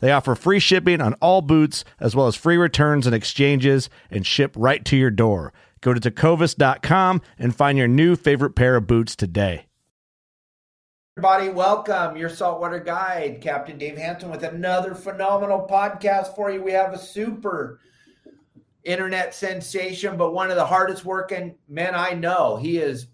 They offer free shipping on all boots, as well as free returns and exchanges, and ship right to your door. Go to tecovas.com and find your new favorite pair of boots today. Everybody, welcome. Your saltwater guide, Captain Dave Hansen, with another phenomenal podcast for you. We have a super internet sensation, but one of the hardest working men I know. He is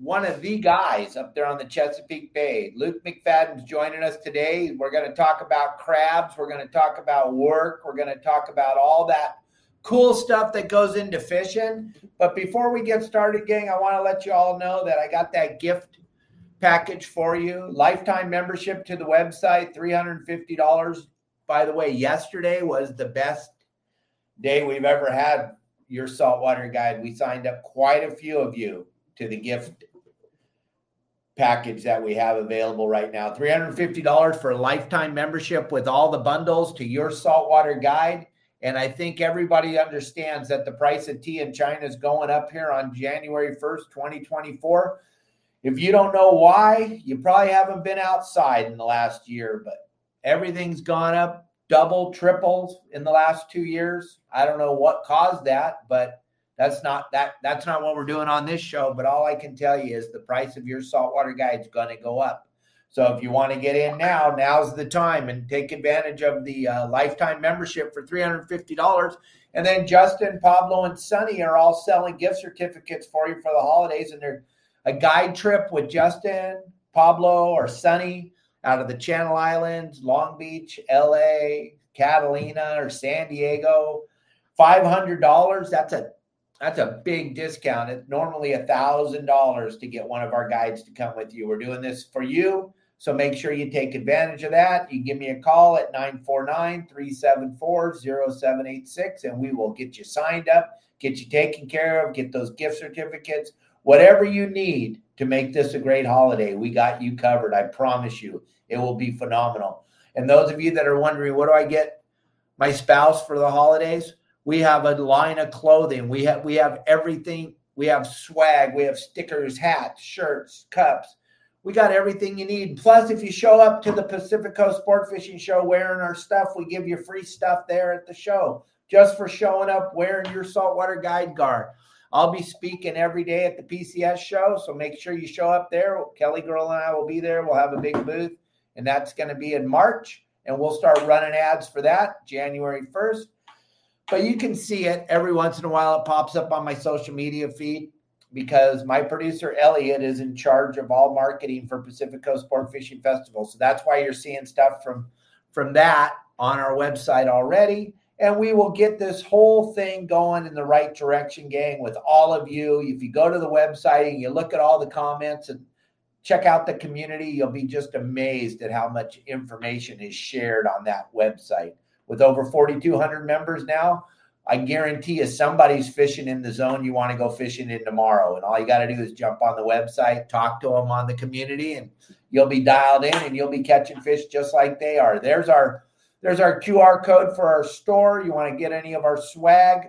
one of the guys up there on the Chesapeake Bay. Luke McFadden's joining us today. We're going to talk about crabs. We're going to talk about work. We're going to talk about all that cool stuff that goes into fishing. But before we get started, gang, I want to let you all know that I got that gift package for you. Lifetime membership to the website, $350. By the way, yesterday was the best day we've ever had your saltwater guide. We signed up quite a few of you to the gift package that we have available right now. $350 for lifetime membership with all the bundles to your saltwater guide. And I think everybody understands that the price of tea in China is going up here on January 1st, 2024. If you don't know why, you probably haven't been outside in the last year, but everything's gone up double, triple in the last two years. I don't know what caused that, but that's not that that's not what we're doing on this show but all i can tell you is the price of your saltwater guide is going to go up. So if you want to get in now now's the time and take advantage of the uh, lifetime membership for $350 and then justin pablo and sunny are all selling gift certificates for you for the holidays and they're a guide trip with justin pablo or sunny out of the channel islands long beach la catalina or san diego. $500 that's a that's a big discount. It's normally a thousand dollars to get one of our guides to come with you. We're doing this for you. So make sure you take advantage of that. You give me a call at 949-374-0786 and we will get you signed up, get you taken care of, get those gift certificates, whatever you need to make this a great holiday. We got you covered. I promise you. It will be phenomenal. And those of you that are wondering, what do I get my spouse for the holidays? We have a line of clothing. We have we have everything. We have swag. We have stickers, hats, shirts, cups. We got everything you need. Plus, if you show up to the Pacific Coast Sport Fishing Show wearing our stuff, we give you free stuff there at the show just for showing up wearing your saltwater guide gar. I'll be speaking every day at the PCS show, so make sure you show up there. Kelly Girl and I will be there. We'll have a big booth, and that's going to be in March, and we'll start running ads for that January 1st but you can see it every once in a while. It pops up on my social media feed because my producer Elliot is in charge of all marketing for Pacific Coast Sport Fishing Festival. So that's why you're seeing stuff from from that on our website already. And we will get this whole thing going in the right direction, gang, with all of you. If you go to the website and you look at all the comments and check out the community, you'll be just amazed at how much information is shared on that website with over 4,200 members now, I guarantee you somebody's fishing in the zone you want to go fishing in tomorrow. And all you got to do is jump on the website, talk to them on the community, and you'll be dialed in and you'll be catching fish just like they are. There's our there's our QR code for our store. You want to get any of our swag,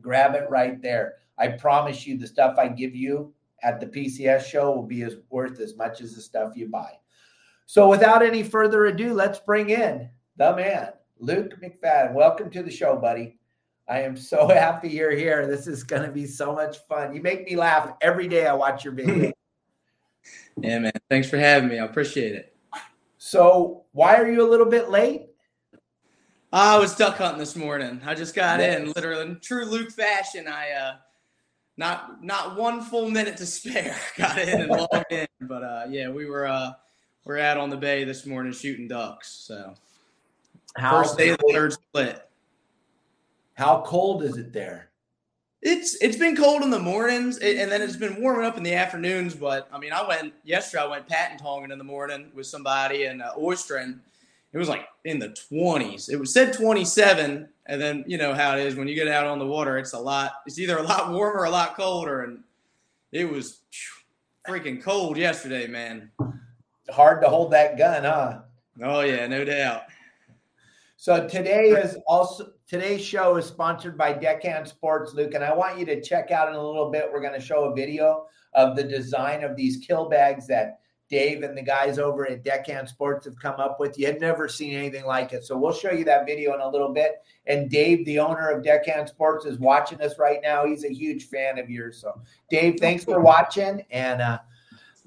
grab it right there. I promise you the stuff I give you at the PCS show will be as worth as much as the stuff you buy. So without any further ado, let's bring in the man, Luke McFadden, welcome to the show, buddy. I am so happy you're here. This is going to be so much fun. You make me laugh every day I watch your video. yeah, man. Thanks for having me. I appreciate it. So, why are you a little bit late? I was duck hunting this morning. I just got in, literally in true Luke fashion. I uh, not not one full minute to spare. got in and logged in, but uh, yeah, we were uh, we're out on the bay this morning shooting ducks. So how first day of the third split. How cold is it there? It's it's been cold in the mornings, and then it's been warming up in the afternoons. But I mean, I went yesterday. I went patent tonging in the morning with somebody and uh, oystering it was like in the 20s. It was said 27, and then you know how it is when you get out on the water. It's a lot. It's either a lot warmer or a lot colder, and it was freaking cold yesterday, man. Hard to hold that gun, huh? Oh yeah, no doubt. So today is also today's show is sponsored by Deckhand Sports, Luke, and I want you to check out in a little bit. We're going to show a video of the design of these kill bags that Dave and the guys over at Deckhand Sports have come up with. You had never seen anything like it. So we'll show you that video in a little bit. And Dave, the owner of Deckhand Sports, is watching us right now. He's a huge fan of yours. So, Dave, thanks for watching. And uh,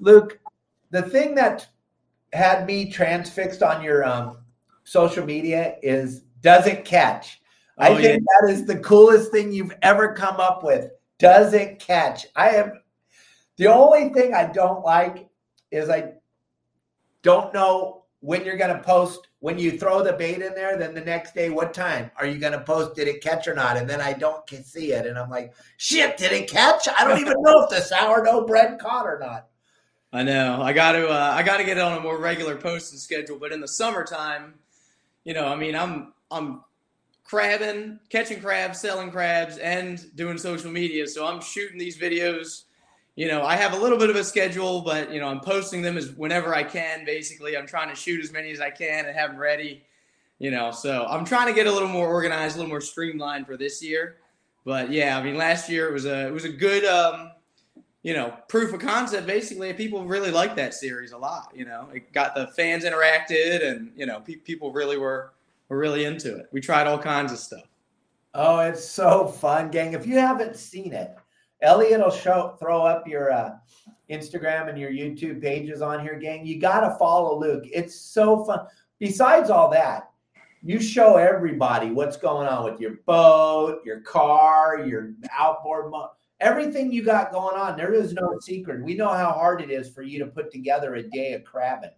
Luke, the thing that had me transfixed on your um, social media is does it catch? Oh, I think yeah. that is the coolest thing you've ever come up with. Does it catch? I am the only thing I don't like is I don't know when you're going to post when you throw the bait in there then the next day what time are you going to post did it catch or not and then i don't see it and i'm like shit did it catch i don't even know if the sourdough bread caught or not i know i got to uh, i got to get on a more regular posting schedule but in the summertime you know i mean i'm i'm crabbing catching crabs selling crabs and doing social media so i'm shooting these videos you know, I have a little bit of a schedule, but you know, I'm posting them as whenever I can. Basically, I'm trying to shoot as many as I can and have them ready. You know, so I'm trying to get a little more organized, a little more streamlined for this year. But yeah, I mean, last year it was a it was a good, um, you know, proof of concept. Basically, people really liked that series a lot. You know, it got the fans interacted, and you know, pe- people really were were really into it. We tried all kinds of stuff. Oh, it's so fun, gang! If you haven't seen it Elliot will show throw up your uh, Instagram and your YouTube pages on here, gang. You got to follow Luke. It's so fun. Besides all that, you show everybody what's going on with your boat, your car, your outboard, mo- everything you got going on. There is no secret. We know how hard it is for you to put together a day of crabbing.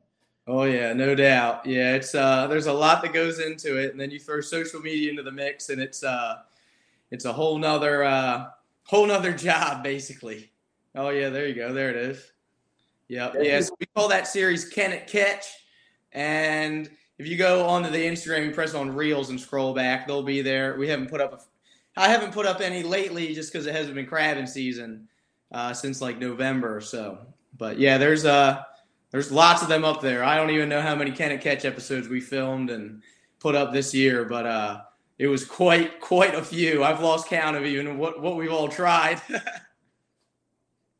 Oh yeah, no doubt. Yeah, it's uh there's a lot that goes into it, and then you throw social media into the mix, and it's uh it's a whole nother uh whole nother job basically. Oh yeah, there you go. There it is. Yep. Yeah. So we call that series "Can It Catch?" And if you go onto the Instagram, you press on Reels and scroll back, they'll be there. We haven't put up. I haven't put up any lately, just because it hasn't been crabbing season uh, since like November or so. But yeah, there's uh there's lots of them up there. I don't even know how many Can It Catch episodes we filmed and put up this year, but uh it was quite quite a few. I've lost count of even what what we've all tried.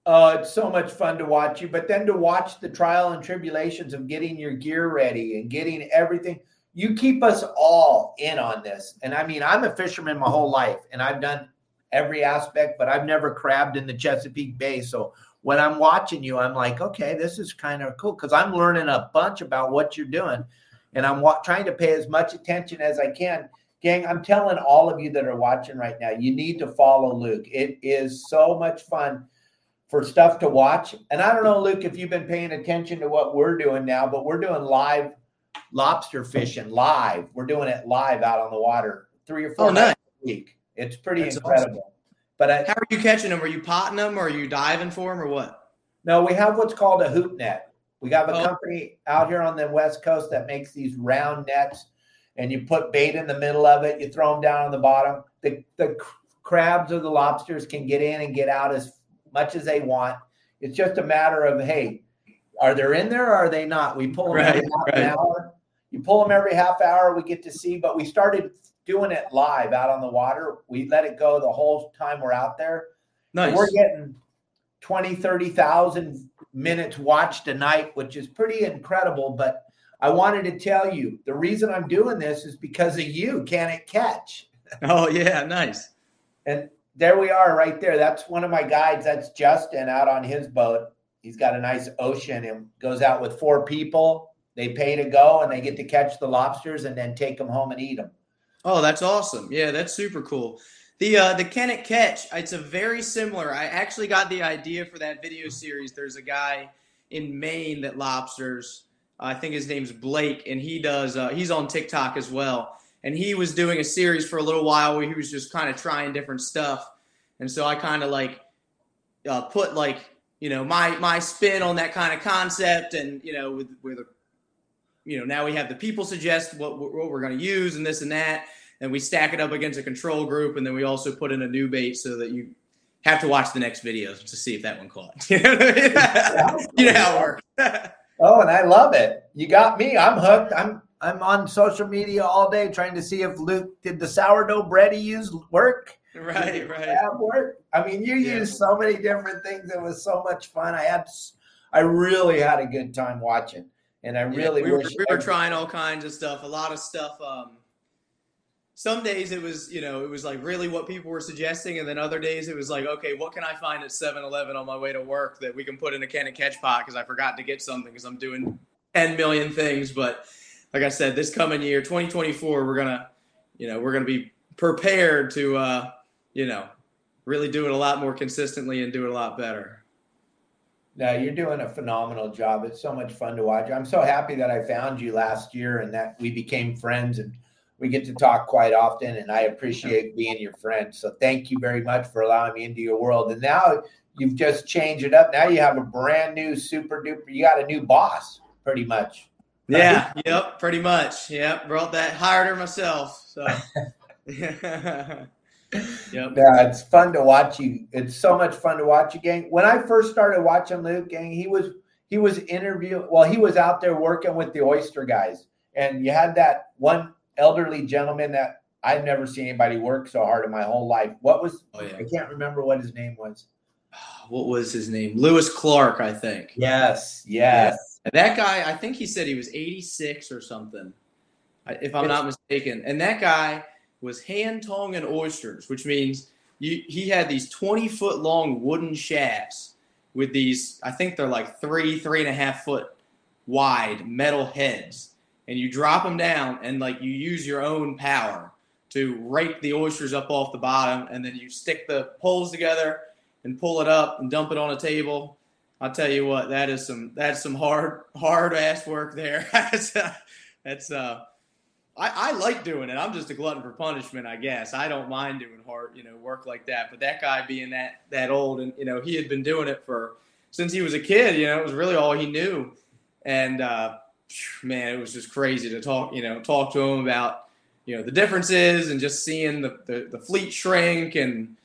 Oh, it's so much fun to watch you, but then to watch the trial and tribulations of getting your gear ready and getting everything. You keep us all in on this. And I mean, I'm a fisherman my whole life and I've done every aspect, but I've never crabbed in the Chesapeake Bay. So when I'm watching you, I'm like, okay, this is kind of cool because I'm learning a bunch about what you're doing and I'm wa- trying to pay as much attention as I can Gang, I'm telling all of you that are watching right now, you need to follow Luke. It is so much fun for stuff to watch. And I don't know, Luke, if you've been paying attention to what we're doing now, but we're doing live lobster fishing live. We're doing it live out on the water three or four oh, nice. a week. It's pretty That's incredible. Awesome. But I, how are you catching them? Are you potting them or are you diving for them or what? No, we have what's called a hoop net. We got a oh. company out here on the West Coast that makes these round nets and you put bait in the middle of it. You throw them down on the bottom. The the crabs or the lobsters can get in and get out as much as they want. It's just a matter of hey, are they in there or are they not? We pull them right, every half right. an hour. You pull them every half hour. We get to see, but we started doing it live out on the water. We let it go the whole time we're out there. Nice. We're getting 20, 30,000 minutes watched a night, which is pretty incredible. But I wanted to tell you the reason I'm doing this is because of you. Can it catch? Oh yeah, nice. And there we are, right there. That's one of my guides. That's Justin out on his boat. He's got a nice ocean and goes out with four people. They pay to go and they get to catch the lobsters and then take them home and eat them. Oh, that's awesome. Yeah, that's super cool. The uh, the It Catch, it's a very similar. I actually got the idea for that video series. There's a guy in Maine that lobsters. I think his name's Blake, and he does. Uh, he's on TikTok as well, and he was doing a series for a little while where he was just kind of trying different stuff. And so I kind of like uh, put like you know my my spin on that kind of concept, and you know with with you know now we have the people suggest what what we're going to use and this and that, and we stack it up against a control group, and then we also put in a new bait so that you have to watch the next videos to see if that one caught. you know, you know how it works. oh, and I love it. You got me. I'm hooked. I'm I'm on social media all day trying to see if Luke did the sourdough bread he used work. Right, right. That work. I mean, you yeah. used so many different things. It was so much fun. I had, I really had a good time watching, and I really yeah, we, were, we were trying all kinds of stuff. A lot of stuff. Um, some days it was, you know, it was like really what people were suggesting, and then other days it was like, okay, what can I find at 7-Eleven on my way to work that we can put in a Can It Catch pot because I forgot to get something because I'm doing 10 million things. But like I said, this coming year, 2024, we're gonna, you know, we're gonna be prepared to. uh you know, really do it a lot more consistently and do it a lot better. No, you're doing a phenomenal job. It's so much fun to watch. I'm so happy that I found you last year and that we became friends and we get to talk quite often and I appreciate being your friend. So thank you very much for allowing me into your world. And now you've just changed it up. Now you have a brand new super duper you got a new boss pretty much. Yeah, yep, pretty much. Yep, brought that hired her myself. So Yep. Yeah, it's fun to watch you. It's so much fun to watch you, gang. When I first started watching Luke, gang, he was he was interviewing. Well, he was out there working with the oyster guys, and you had that one elderly gentleman that I've never seen anybody work so hard in my whole life. What was? Oh, yeah. I can't remember what his name was. What was his name? Lewis Clark, I think. Yes, yes. Yeah. That guy, I think he said he was 86 or something, if I'm it's, not mistaken. And that guy was hand tongue and oysters, which means you, he had these 20 foot long wooden shafts with these, I think they're like three, three and a half foot wide metal heads. And you drop them down and like you use your own power to rake the oysters up off the bottom. And then you stick the poles together and pull it up and dump it on a table. I'll tell you what, that is some, that's some hard, hard ass work there. that's, uh, that's, uh, I, I like doing it. I'm just a glutton for punishment, I guess. I don't mind doing hard, you know, work like that. But that guy being that that old, and you know, he had been doing it for since he was a kid. You know, it was really all he knew. And uh, man, it was just crazy to talk, you know, talk to him about you know the differences and just seeing the, the, the fleet shrink and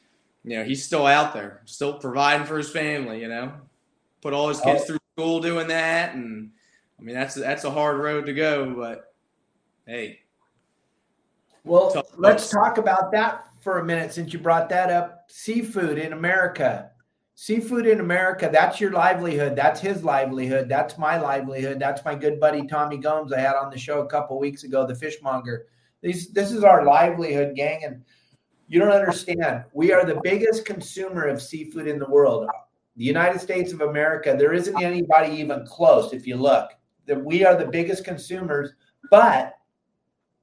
you know he's still out there, still providing for his family. You know, put all his kids oh. through school doing that, and I mean that's that's a hard road to go, but Hey. Well, let's talk about that for a minute since you brought that up. Seafood in America. Seafood in America, that's your livelihood. That's his livelihood. That's my livelihood. That's my good buddy Tommy Gomes I had on the show a couple weeks ago, the fishmonger. These, this is our livelihood, gang. And you don't understand. We are the biggest consumer of seafood in the world. The United States of America, there isn't anybody even close if you look. That we are the biggest consumers, but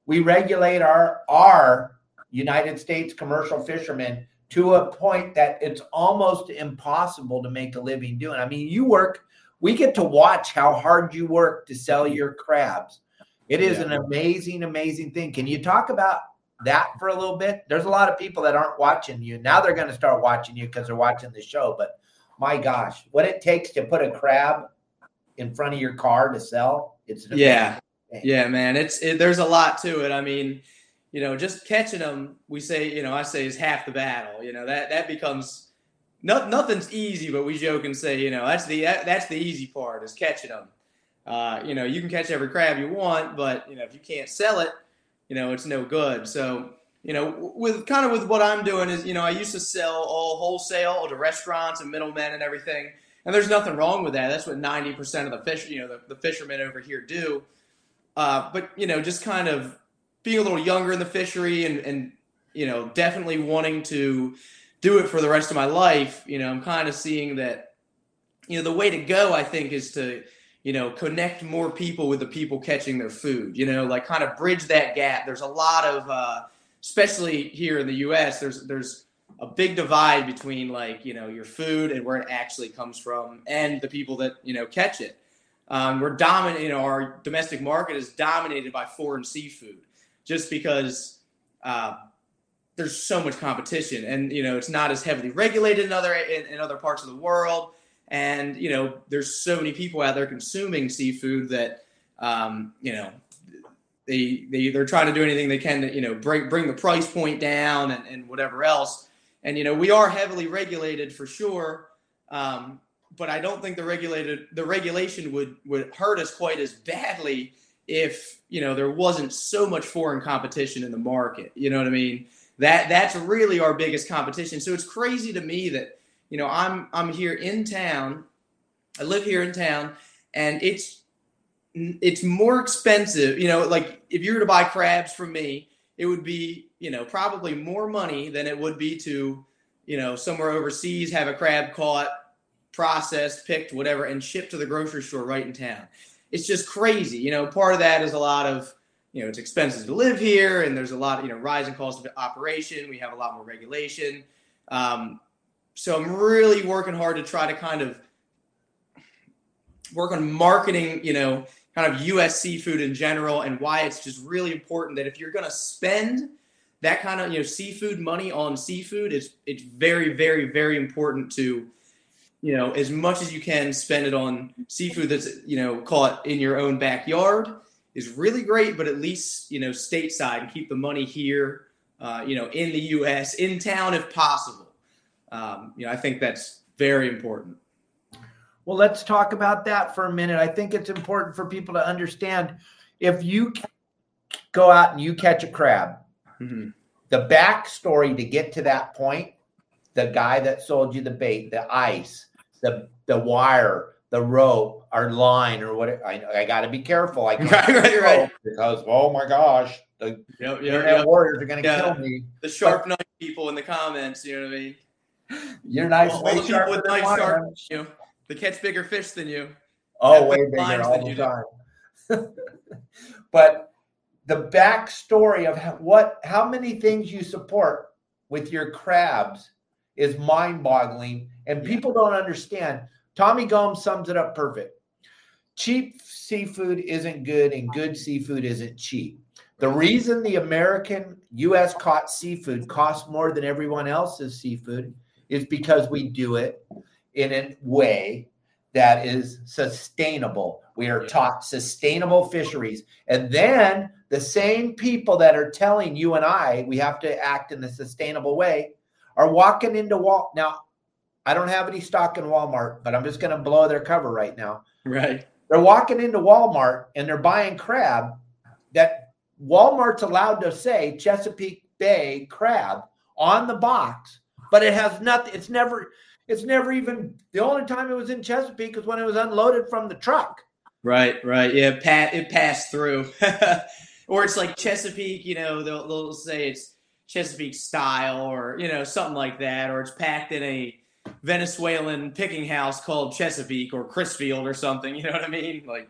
we regulate our our United States commercial fishermen to a point that it's almost impossible to make a living doing. I mean, you work, we get to watch how hard you work to sell your crabs. It is yeah. an amazing, amazing thing. Can you talk about that for a little bit? There's a lot of people that aren't watching you. Now they're going to start watching you because they're watching the show. But my gosh, what it takes to put a crab in front of your car to sell, it's yeah. Yeah, man, it's it, there's a lot to it. I mean, you know, just catching them, we say, you know, I say is half the battle. You know, that that becomes no, nothing's easy, but we joke and say, you know, that's the that, that's the easy part is catching them. Uh, you know, you can catch every crab you want, but you know, if you can't sell it, you know, it's no good. So, you know, with kind of with what I'm doing is, you know, I used to sell all wholesale to restaurants and middlemen and everything, and there's nothing wrong with that. That's what 90% of the fish, you know, the, the fishermen over here do. Uh, but you know, just kind of being a little younger in the fishery and, and you know, definitely wanting to do it for the rest of my life. You know, I'm kind of seeing that. You know, the way to go, I think, is to you know, connect more people with the people catching their food, you know, like kind of bridge that gap. There's a lot of, uh, especially here in the U.S., there's there's a big divide between like you know your food and where it actually comes from, and the people that you know catch it. Um, we're dominant. You know, our domestic market is dominated by foreign seafood, just because uh, there's so much competition, and you know it's not as heavily regulated in other in, in other parts of the world and you know there's so many people out there consuming seafood that um, you know they, they they're trying to do anything they can to you know bring bring the price point down and, and whatever else and you know we are heavily regulated for sure um, but i don't think the regulated the regulation would would hurt us quite as badly if you know there wasn't so much foreign competition in the market you know what i mean that that's really our biggest competition so it's crazy to me that you know, I'm I'm here in town. I live here in town, and it's it's more expensive. You know, like if you were to buy crabs from me, it would be you know probably more money than it would be to you know somewhere overseas have a crab caught, processed, picked, whatever, and shipped to the grocery store right in town. It's just crazy. You know, part of that is a lot of you know it's expensive to live here, and there's a lot you know rising cost of operation. We have a lot more regulation. Um, so I'm really working hard to try to kind of work on marketing, you know, kind of US seafood in general and why it's just really important that if you're going to spend that kind of, you know, seafood money on seafood, it's it's very very very important to you know, as much as you can spend it on seafood that's, you know, caught in your own backyard is really great, but at least, you know, stateside and keep the money here, uh, you know, in the US, in town if possible um, you know, I think that's very important. Well, let's talk about that for a minute. I think it's important for people to understand if you go out and you catch a crab, mm-hmm. the backstory to get to that point, the guy that sold you the bait, the ice, the the wire, the rope, or line, or what I, I got to be careful. I can't right, right, right. because oh my gosh, the yep, yep, yep. warriors are going to yeah. kill me. The sharp knife people in the comments, you know what I mean? You're nice. All, the people with nice sharp, you they catch bigger fish than you. Oh, way bigger all the time. but the backstory of how, what, how many things you support with your crabs is mind-boggling, and people don't understand. Tommy Gomes sums it up perfect. Cheap seafood isn't good, and good seafood isn't cheap. The reason the American U.S. caught seafood costs more than everyone else's seafood is because we do it in a way that is sustainable. We are taught sustainable fisheries. And then the same people that are telling you and I we have to act in a sustainable way are walking into Wal. Now, I don't have any stock in Walmart, but I'm just going to blow their cover right now. Right. They're walking into Walmart and they're buying crab that Walmart's allowed to say Chesapeake Bay crab on the box but it has nothing. It's never. It's never even. The only time it was in Chesapeake is when it was unloaded from the truck. Right, right. Yeah, pat it passed through, or it's like Chesapeake. You know, they'll, they'll say it's Chesapeake style, or you know, something like that, or it's packed in a Venezuelan picking house called Chesapeake or Crisfield or something. You know what I mean? Like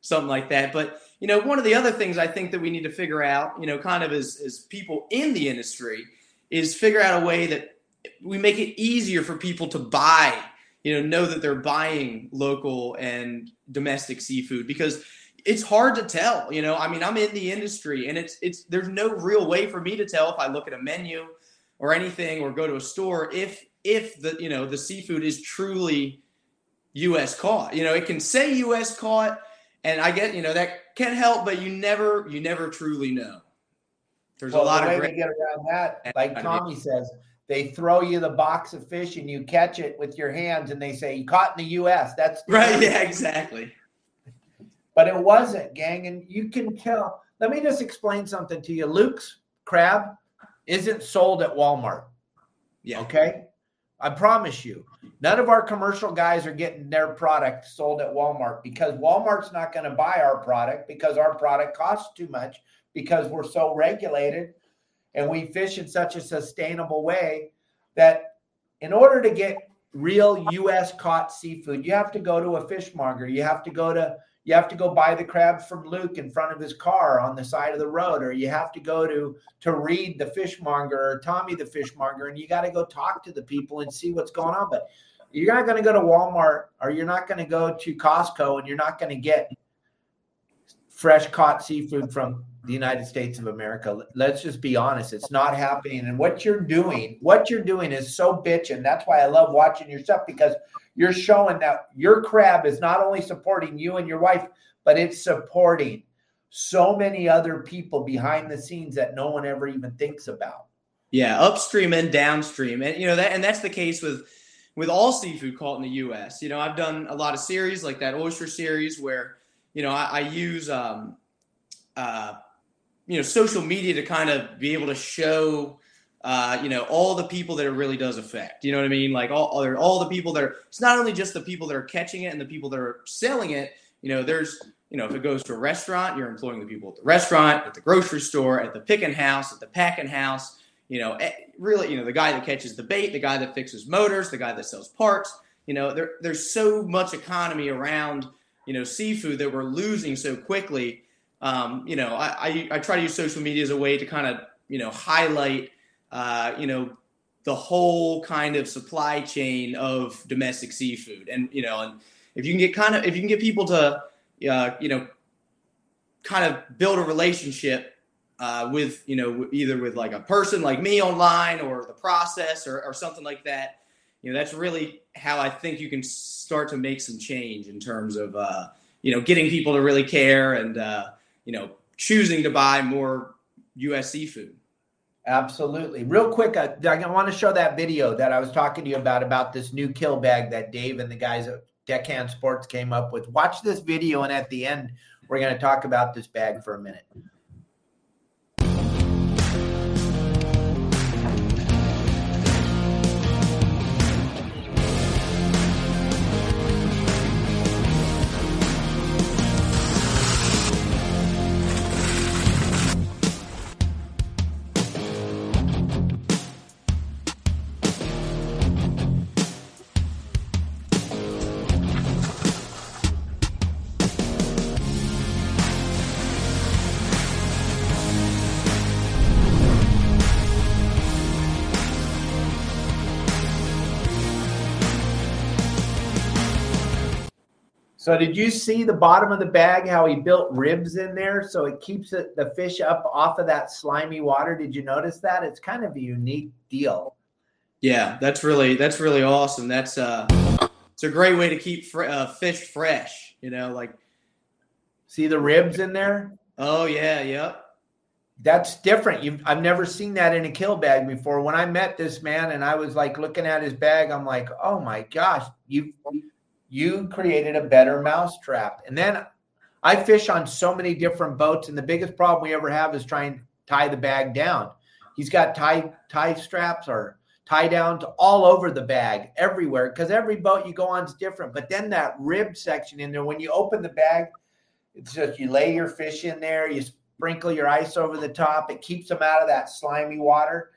something like that. But you know, one of the other things I think that we need to figure out, you know, kind of as as people in the industry, is figure out a way that we make it easier for people to buy you know know that they're buying local and domestic seafood because it's hard to tell you know i mean i'm in the industry and it's it's there's no real way for me to tell if i look at a menu or anything or go to a store if if the you know the seafood is truly us caught you know it can say us caught and i get you know that can help but you never you never truly know there's well, a lot the way of way to get around that like tommy says they throw you the box of fish and you catch it with your hands and they say you caught in the US. That's right. Yeah, exactly. But it wasn't, gang. And you can tell. Let me just explain something to you. Luke's crab isn't sold at Walmart. Yeah. Okay. I promise you, none of our commercial guys are getting their product sold at Walmart because Walmart's not going to buy our product because our product costs too much because we're so regulated and we fish in such a sustainable way that in order to get real U.S. caught seafood, you have to go to a fishmonger. You have to go to you have to go buy the crab from Luke in front of his car on the side of the road, or you have to go to to Reed the fishmonger or Tommy the fishmonger, and you got to go talk to the people and see what's going on. But you're not going to go to Walmart or you're not going to go to Costco and you're not going to get fresh caught seafood from the United States of America. Let's just be honest. It's not happening. And what you're doing, what you're doing is so bitching. That's why I love watching your stuff because you're showing that your crab is not only supporting you and your wife, but it's supporting so many other people behind the scenes that no one ever even thinks about. Yeah, upstream and downstream. And you know that and that's the case with with all seafood caught in the US. You know, I've done a lot of series like that oyster series where, you know, I, I use um uh you know social media to kind of be able to show uh, you know all the people that it really does affect. You know what I mean? Like all all, all the people that are. It's not only just the people that are catching it and the people that are selling it. You know, there's you know if it goes to a restaurant, you're employing the people at the restaurant, at the grocery store, at the picking house, at the packing house. You know, eh, really, you know the guy that catches the bait, the guy that fixes motors, the guy that sells parts. You know, there, there's so much economy around you know seafood that we're losing so quickly. Um, you know, I, I, I try to use social media as a way to kind of you know highlight uh, you know, the whole kind of supply chain of domestic seafood. And, you know, and if you can get kind of, if you can get people to, uh, you know, kind of build a relationship uh, with, you know, either with like a person like me online or the process or, or something like that, you know, that's really how I think you can start to make some change in terms of, uh, you know, getting people to really care and, uh, you know, choosing to buy more U.S. seafood. Absolutely. Real quick, I, I want to show that video that I was talking to you about about this new kill bag that Dave and the guys at Deckhand Sports came up with. Watch this video, and at the end, we're going to talk about this bag for a minute. So did you see the bottom of the bag how he built ribs in there so it keeps it, the fish up off of that slimy water? Did you notice that? It's kind of a unique deal. Yeah, that's really that's really awesome. That's uh it's a great way to keep fr- uh, fish fresh, you know, like see the ribs in there? Oh yeah, yep. That's different. You I've never seen that in a kill bag before. When I met this man and I was like looking at his bag, I'm like, "Oh my gosh, you you created a better mousetrap. And then I fish on so many different boats, and the biggest problem we ever have is trying to tie the bag down. He's got tie tie straps or tie downs all over the bag, everywhere, because every boat you go on is different. But then that rib section in there, when you open the bag, it's just you lay your fish in there, you sprinkle your ice over the top, it keeps them out of that slimy water.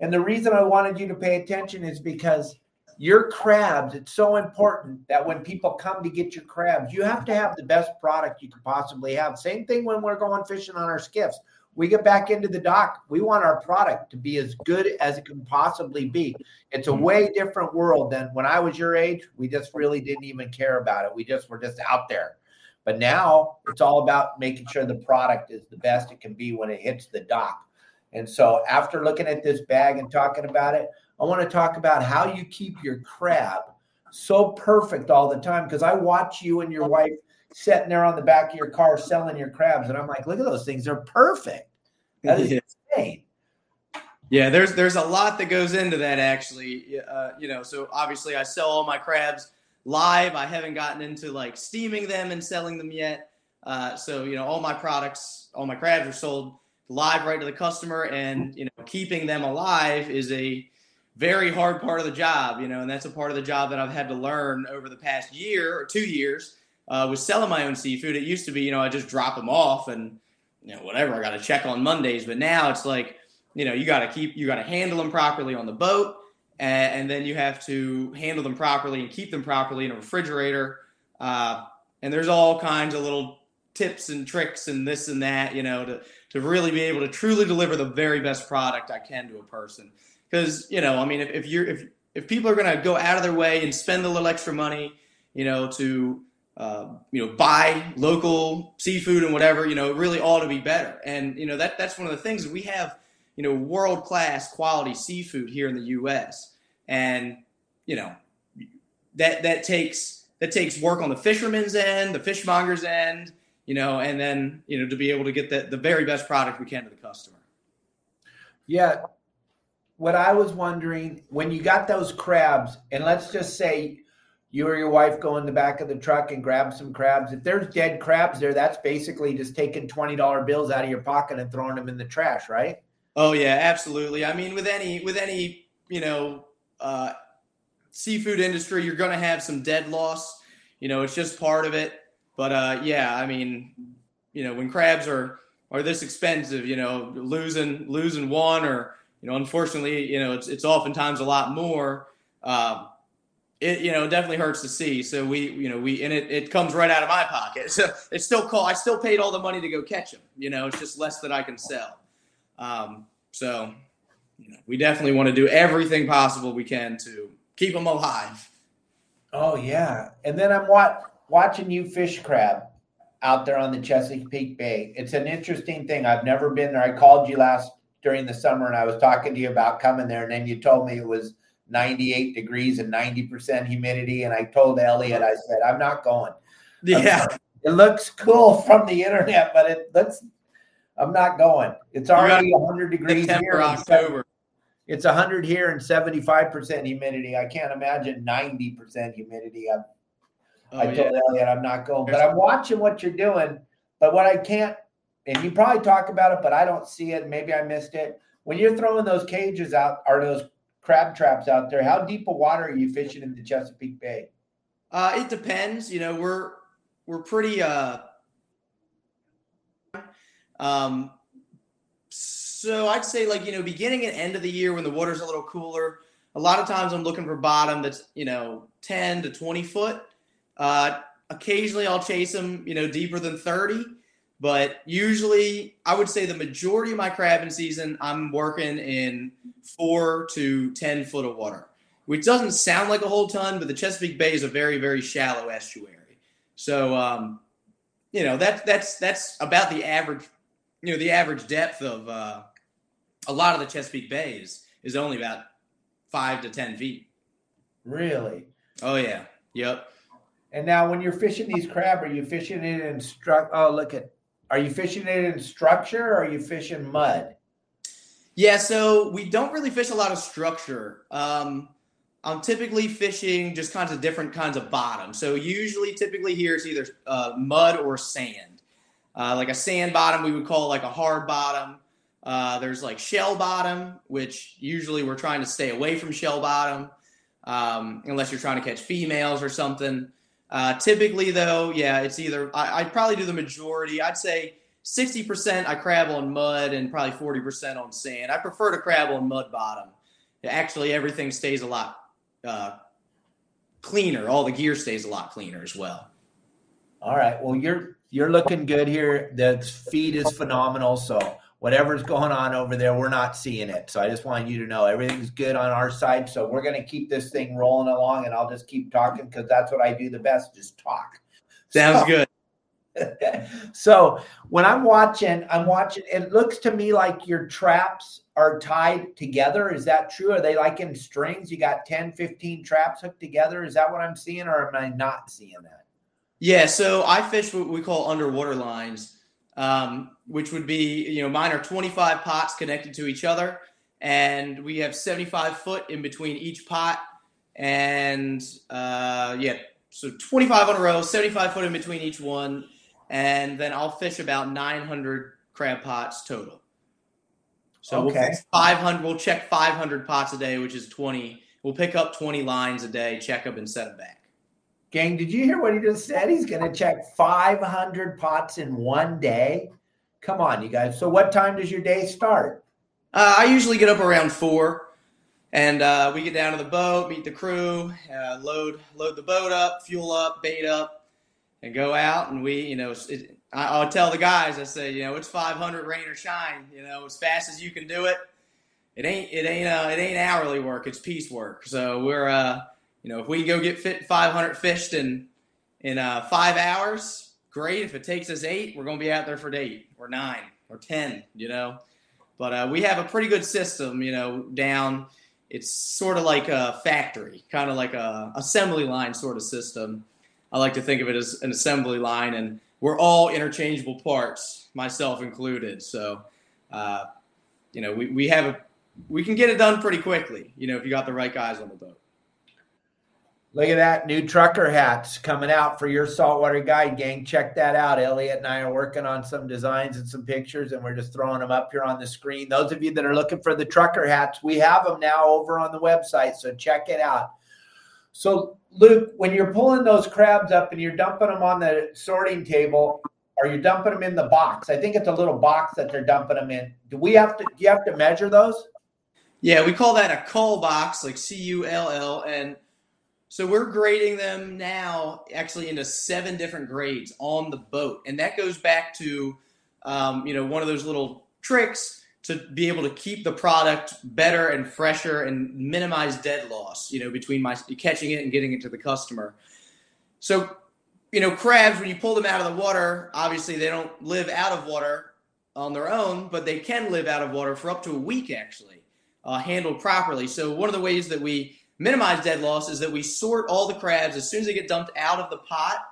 And the reason I wanted you to pay attention is because your crabs, it's so important that when people come to get your crabs, you have to have the best product you can possibly have. Same thing when we're going fishing on our skiffs. We get back into the dock, we want our product to be as good as it can possibly be. It's a mm-hmm. way different world than when I was your age. We just really didn't even care about it. We just were just out there. But now it's all about making sure the product is the best it can be when it hits the dock. And so after looking at this bag and talking about it, I want to talk about how you keep your crab so perfect all the time because I watch you and your wife sitting there on the back of your car selling your crabs, and I'm like, look at those things; they're perfect. That is insane. Yeah, there's there's a lot that goes into that actually. Uh, you know, so obviously I sell all my crabs live. I haven't gotten into like steaming them and selling them yet. Uh, so you know, all my products, all my crabs are sold live right to the customer, and you know, keeping them alive is a very hard part of the job, you know, and that's a part of the job that I've had to learn over the past year or two years uh, was selling my own seafood. It used to be, you know, I just drop them off and, you know, whatever, I got to check on Mondays. But now it's like, you know, you got to keep, you got to handle them properly on the boat. and, and, then you have to handle them properly and keep them properly in a refrigerator. Uh, and there's all kinds of little tips and tricks and this and that, you know, to to really be able to truly deliver the very best product I can to a person. Because you know, I mean, if, if you're if if people are going to go out of their way and spend a little extra money, you know, to uh, you know buy local seafood and whatever, you know, it really ought to be better. And you know that that's one of the things we have, you know, world class quality seafood here in the U.S. And you know that that takes that takes work on the fisherman's end, the fishmonger's end, you know, and then you know to be able to get the, the very best product we can to the customer. Yeah. What I was wondering when you got those crabs, and let's just say you or your wife go in the back of the truck and grab some crabs. If there's dead crabs there, that's basically just taking twenty dollar bills out of your pocket and throwing them in the trash, right? Oh yeah, absolutely. I mean, with any with any you know uh, seafood industry, you're going to have some dead loss. You know, it's just part of it. But uh, yeah, I mean, you know, when crabs are are this expensive, you know, losing losing one or you know, unfortunately, you know, it's it's oftentimes a lot more. Uh, it you know definitely hurts to see. So we you know we and it, it comes right out of my pocket. So it's still cool. I still paid all the money to go catch them. You know, it's just less that I can sell. Um, so you know, we definitely want to do everything possible we can to keep them alive. Oh yeah, and then I'm watching you fish crab out there on the Chesapeake Bay. It's an interesting thing. I've never been there. I called you last during the summer and I was talking to you about coming there, and then you told me it was 98 degrees and 90% humidity. And I told Elliot, I said, I'm not going. Yeah. it looks cool from the internet, but it looks I'm not going. It's already 100 degrees September, here. October. It's 100 here and 75% humidity. I can't imagine 90% humidity. I'm Oh, I told yeah. Elliot I'm not going, but I'm watching what you're doing. But what I can't, and you probably talk about it, but I don't see it. Maybe I missed it. When you're throwing those cages out, or those crab traps out there, how deep of water are you fishing in the Chesapeake Bay? Uh, it depends. You know, we're we're pretty. Uh, um, so I'd say like you know, beginning and end of the year when the water's a little cooler. A lot of times I'm looking for bottom that's you know 10 to 20 foot. Uh, occasionally, I'll chase them, you know, deeper than 30. But usually, I would say the majority of my crabbing season, I'm working in four to 10 foot of water, which doesn't sound like a whole ton, but the Chesapeake Bay is a very, very shallow estuary. So, um, you know, that, that's, that's about the average, you know, the average depth of uh, a lot of the Chesapeake Bay is, is only about five to 10 feet. Really? Oh, yeah. Yep. And now, when you're fishing these crab, are you fishing it in structure? Oh, look at. Are you fishing it in structure or are you fishing mud? Yeah, so we don't really fish a lot of structure. Um, I'm typically fishing just kinds of different kinds of bottom. So usually, typically here it's either uh, mud or sand. Uh, like a sand bottom, we would call like a hard bottom. Uh, there's like shell bottom, which usually we're trying to stay away from shell bottom, um, unless you're trying to catch females or something. Uh, typically, though, yeah, it's either I, I'd probably do the majority. I'd say 60% I crab on mud and probably 40% on sand. I prefer to crab on mud bottom. Actually, everything stays a lot uh, cleaner. All the gear stays a lot cleaner as well. All right. Well, you're you're looking good here. The feed is phenomenal. So whatever's going on over there, we're not seeing it. So I just want you to know everything's good on our side. So we're going to keep this thing rolling along, and I'll just keep talking because that's what I do the best, just talk. Sounds so, good. so when I'm watching, I'm watching. It looks to me like your traps are tied together. Is that true? Are they like in strings? You got 10, 15 traps hooked together. Is that what I'm seeing, or am I not seeing that? Yeah. So I fish what we call underwater lines um, which would be, you know, mine are 25 pots connected to each other. And we have 75 foot in between each pot. And uh, yeah, so 25 on a row, 75 foot in between each one. And then I'll fish about 900 crab pots total. So okay. we'll 500. We'll check 500 pots a day, which is 20. We'll pick up 20 lines a day, check them, and set them back. Gang, did you hear what he just said? He's going to check 500 pots in one day. Come on, you guys. So, what time does your day start? Uh, I usually get up around four. And uh, we get down to the boat, meet the crew, uh, load load the boat up, fuel up, bait up, and go out. And we, you know, it, I, will tell the guys, I say, you know, it's 500 rain or shine. You know, as fast as you can do it. It ain't it ain't uh, it ain't hourly work. It's piece work. So we're uh, you know, if we go get fit 500 fished in in uh, five hours, great. If it takes us eight, we're gonna be out there for eight or nine or ten. You know, but uh, we have a pretty good system. You know, down it's sort of like a factory, kind of like a assembly line sort of system. I like to think of it as an assembly line, and we're all interchangeable parts, myself included. So, uh, you know, we, we have a we can get it done pretty quickly. You know, if you got the right guys on the boat. Look at that new trucker hats coming out for your saltwater guide gang. Check that out. Elliot and I are working on some designs and some pictures, and we're just throwing them up here on the screen. Those of you that are looking for the trucker hats, we have them now over on the website, so check it out. So, Luke, when you're pulling those crabs up and you're dumping them on the sorting table, are you dumping them in the box? I think it's a little box that they're dumping them in. Do we have to? Do you have to measure those? Yeah, we call that a cull box, like C U L L, and so we're grading them now actually into seven different grades on the boat, and that goes back to um, you know one of those little tricks to be able to keep the product better and fresher and minimize dead loss. You know between my catching it and getting it to the customer. So you know crabs when you pull them out of the water, obviously they don't live out of water on their own, but they can live out of water for up to a week actually, uh, handled properly. So one of the ways that we minimize dead loss is that we sort all the crabs. As soon as they get dumped out of the pot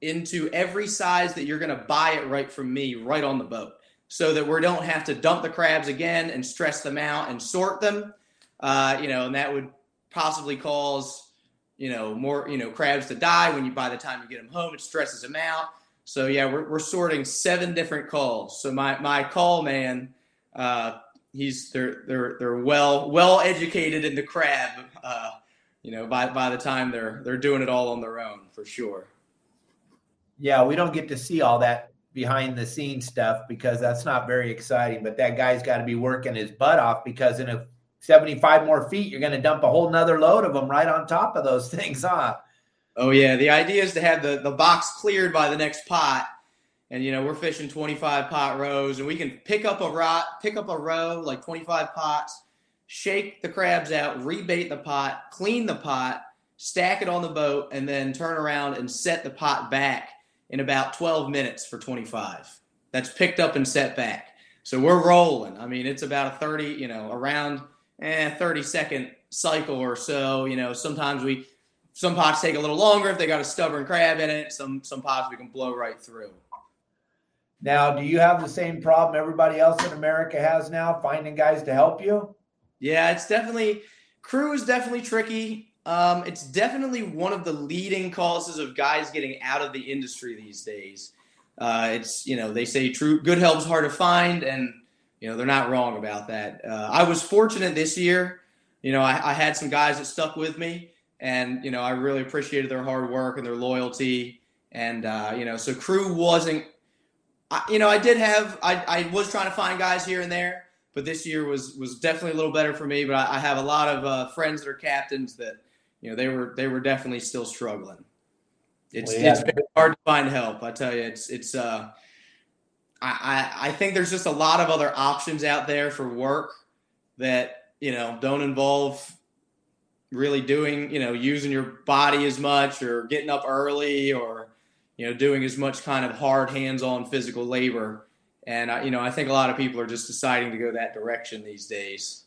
into every size that you're going to buy it right from me right on the boat. So that we don't have to dump the crabs again and stress them out and sort them. Uh, you know and that would possibly cause you know more you know crabs to die when you by the time you get them home it stresses them out. So yeah we're, we're sorting seven different calls. So my my cull man uh, he's they're they're they're well well educated in the crab. Uh, you know, by by the time they're they're doing it all on their own for sure. Yeah, we don't get to see all that behind the scenes stuff because that's not very exciting. But that guy's got to be working his butt off because in a 75 more feet, you're going to dump a whole nother load of them right on top of those things, huh? Oh yeah, the idea is to have the the box cleared by the next pot and you know we're fishing 25 pot rows and we can pick up a pick up a row like 25 pots shake the crabs out rebait the pot clean the pot stack it on the boat and then turn around and set the pot back in about 12 minutes for 25 that's picked up and set back. So we're rolling. I mean it's about a 30 you know around eh, 30 second cycle or so you know. Sometimes we some pots take a little longer if they got a stubborn crab in it. Some some pots we can blow right through now, do you have the same problem everybody else in America has now, finding guys to help you? Yeah, it's definitely crew is definitely tricky. Um, it's definitely one of the leading causes of guys getting out of the industry these days. Uh, it's you know they say true good help is hard to find, and you know they're not wrong about that. Uh, I was fortunate this year. You know I, I had some guys that stuck with me, and you know I really appreciated their hard work and their loyalty. And uh, you know so crew wasn't I, you know, I did have I, I was trying to find guys here and there, but this year was was definitely a little better for me. But I, I have a lot of uh, friends that are captains that you know they were they were definitely still struggling. It's well, yeah. it's hard to find help. I tell you, it's it's uh, I, I I think there's just a lot of other options out there for work that you know don't involve really doing you know using your body as much or getting up early or you know, doing as much kind of hard hands-on physical labor. And I, you know, I think a lot of people are just deciding to go that direction these days.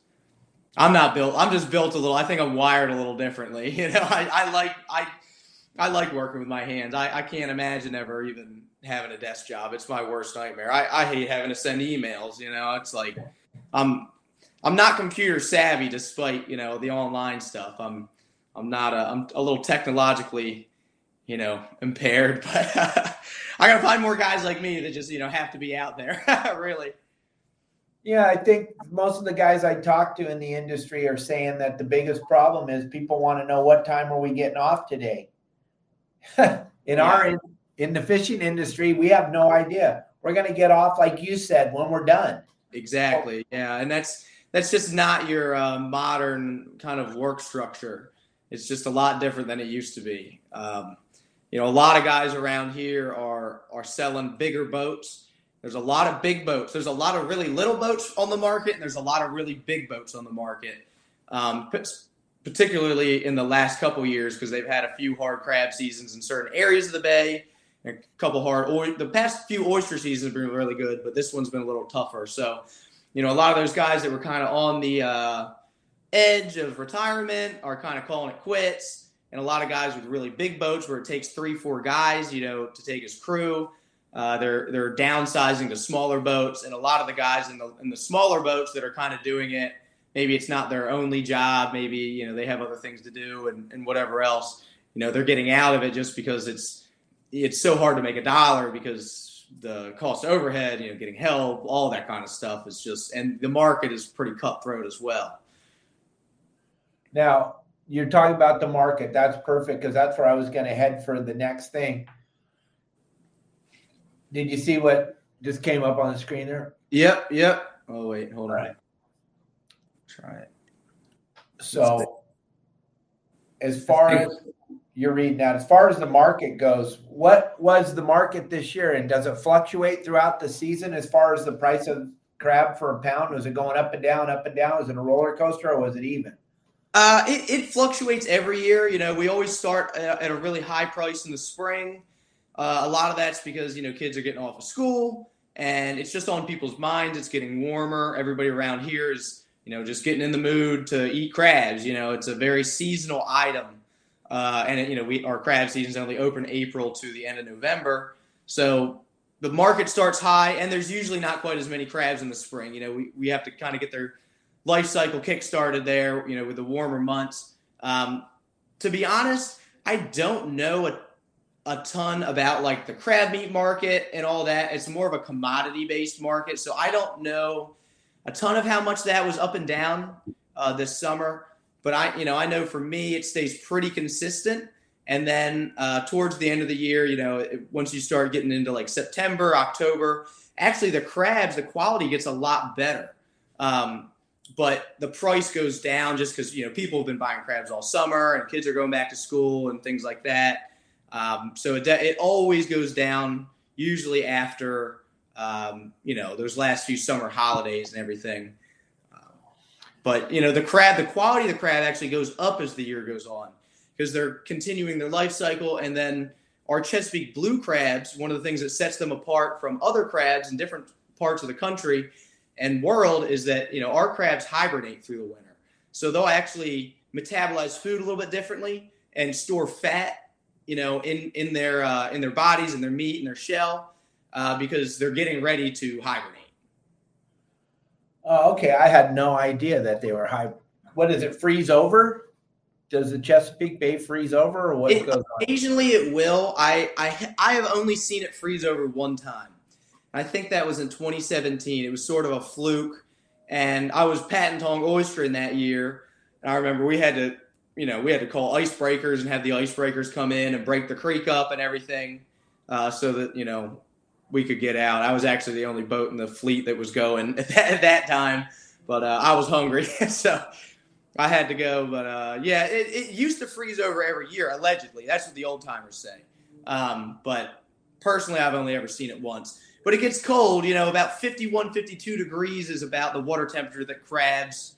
I'm not built. I'm just built a little. I think I'm wired a little differently. You know, I, I like I I like working with my hands. I, I can't imagine ever even having a desk job. It's my worst nightmare. I, I hate having to send emails. You know, it's like I'm I'm not computer savvy despite you know the online stuff. I'm I'm not a I'm a little technologically you know, impaired. But I got to find more guys like me that just, you know, have to be out there, really. Yeah, I think most of the guys I talk to in the industry are saying that the biggest problem is people want to know what time are we getting off today. in yeah. our in, in the fishing industry, we have no idea. We're going to get off like you said when we're done. Exactly. Yeah, and that's that's just not your uh, modern kind of work structure. It's just a lot different than it used to be. Um, you know, a lot of guys around here are are selling bigger boats. There's a lot of big boats. There's a lot of really little boats on the market, and there's a lot of really big boats on the market. Um, particularly in the last couple years because they've had a few hard crab seasons in certain areas of the bay. A couple hard. Or The past few oyster seasons have been really good, but this one's been a little tougher. So, you know, a lot of those guys that were kind of on the uh, edge of retirement are kind of calling it quits and a lot of guys with really big boats where it takes three, four guys, you know, to take his crew. Uh, they're they're downsizing to smaller boats, and a lot of the guys in the in the smaller boats that are kind of doing it, maybe it's not their only job, maybe you know they have other things to do and, and whatever else. You know, they're getting out of it just because it's it's so hard to make a dollar because the cost overhead, you know, getting help, all that kind of stuff is just, and the market is pretty cutthroat as well. Now, you're talking about the market. That's perfect because that's where I was going to head for the next thing. Did you see what just came up on the screen there? Yep, yep. Oh wait, hold on. Right. Try it. So, as far as you're reading that, as far as the market goes, what was the market this year, and does it fluctuate throughout the season as far as the price of crab for a pound? Was it going up and down, up and down? Was it a roller coaster, or was it even? Uh, it, it fluctuates every year. You know, we always start at a really high price in the spring. Uh, a lot of that's because you know kids are getting off of school, and it's just on people's minds. It's getting warmer. Everybody around here is you know just getting in the mood to eat crabs. You know, it's a very seasonal item, uh, and it, you know we our crab season's only open April to the end of November, so the market starts high, and there's usually not quite as many crabs in the spring. You know, we we have to kind of get their life cycle kick-started there, you know, with the warmer months. Um, to be honest, I don't know a, a ton about like the crab meat market and all that. It's more of a commodity based market. So I don't know a ton of how much that was up and down uh, this summer. But I, you know, I know for me, it stays pretty consistent. And then uh, towards the end of the year, you know, once you start getting into like September, October, actually the crabs, the quality gets a lot better. Um, but the price goes down just because you know people have been buying crabs all summer and kids are going back to school and things like that. Um, so it, it always goes down usually after um, you know those last few summer holidays and everything. Um, but you know the crab, the quality of the crab actually goes up as the year goes on because they're continuing their life cycle and then our Chesapeake blue crabs, one of the things that sets them apart from other crabs in different parts of the country and world is that you know our crabs hibernate through the winter, so they'll actually metabolize food a little bit differently and store fat, you know, in in their uh, in their bodies and their meat and their shell uh, because they're getting ready to hibernate. Oh, okay. I had no idea that they were high. What does it freeze over? Does the Chesapeake Bay freeze over, or what it, goes on? Occasionally, it will. I I I have only seen it freeze over one time. I think that was in 2017. It was sort of a fluke. And I was patent tonging Oyster in that year. And I remember we had to, you know, we had to call icebreakers and have the icebreakers come in and break the creek up and everything uh, so that, you know, we could get out. I was actually the only boat in the fleet that was going at that, at that time, but uh, I was hungry. so I had to go. But uh, yeah, it, it, used to freeze over every year, allegedly. That's what the old timers say. Um, but personally, I've only ever seen it once but it gets cold. You know, about 51, 52 degrees is about the water temperature that crabs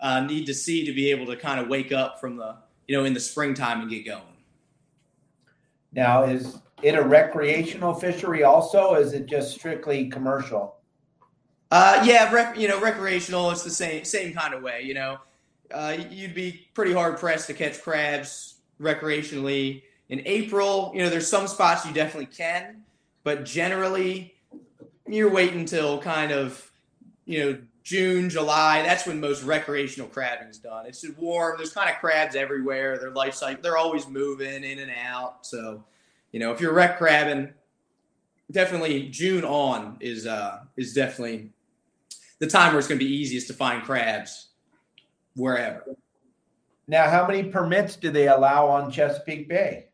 uh, need to see to be able to kind of wake up from the, you know, in the springtime and get going. Now, is it a recreational fishery also? is it just strictly commercial? Uh, yeah, rec- you know, recreational. It's the same same kind of way. You know, uh, you'd be pretty hard pressed to catch crabs recreationally in April. You know, there's some spots you definitely can, but generally you're waiting until kind of you know June, July. That's when most recreational crabbing is done. It's warm. There's kind of crabs everywhere. Their life cycle, they're always moving in and out. So, you know, if you're rec crabbing, definitely June on is uh is definitely the time where it's going to be easiest to find crabs wherever. Now, how many permits do they allow on Chesapeake Bay?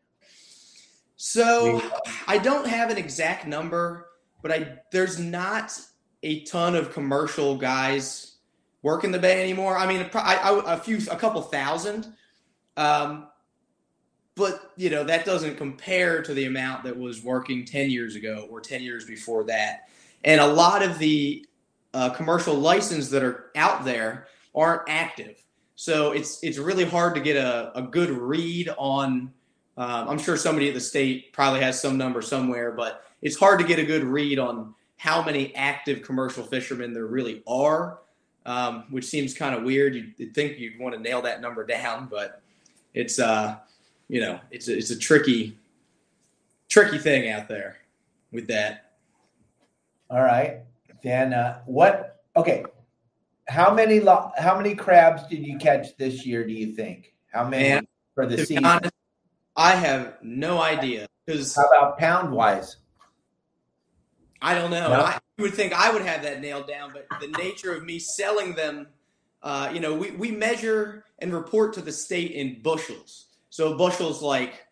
So I don't have an exact number, but I there's not a ton of commercial guys working the bay anymore. I mean, I, I, a few, a couple thousand. Um, but you know that doesn't compare to the amount that was working 10 years ago or 10 years before that and a lot of the uh, commercial licenses that are out there aren't active so it's it's really hard to get a, a good read on um, i'm sure somebody at the state probably has some number somewhere but it's hard to get a good read on how many active commercial fishermen there really are um, which seems kind of weird you'd think you'd want to nail that number down but it's uh you know, it's a, it's a tricky, tricky thing out there with that. All right, then uh, what? Okay, how many lo- how many crabs did you catch this year? Do you think? How many Man, for the season? Honest, I have no idea because how about pound wise? I don't know. No? I would think I would have that nailed down, but the nature of me selling them, uh, you know, we, we measure and report to the state in bushels. So bushel's like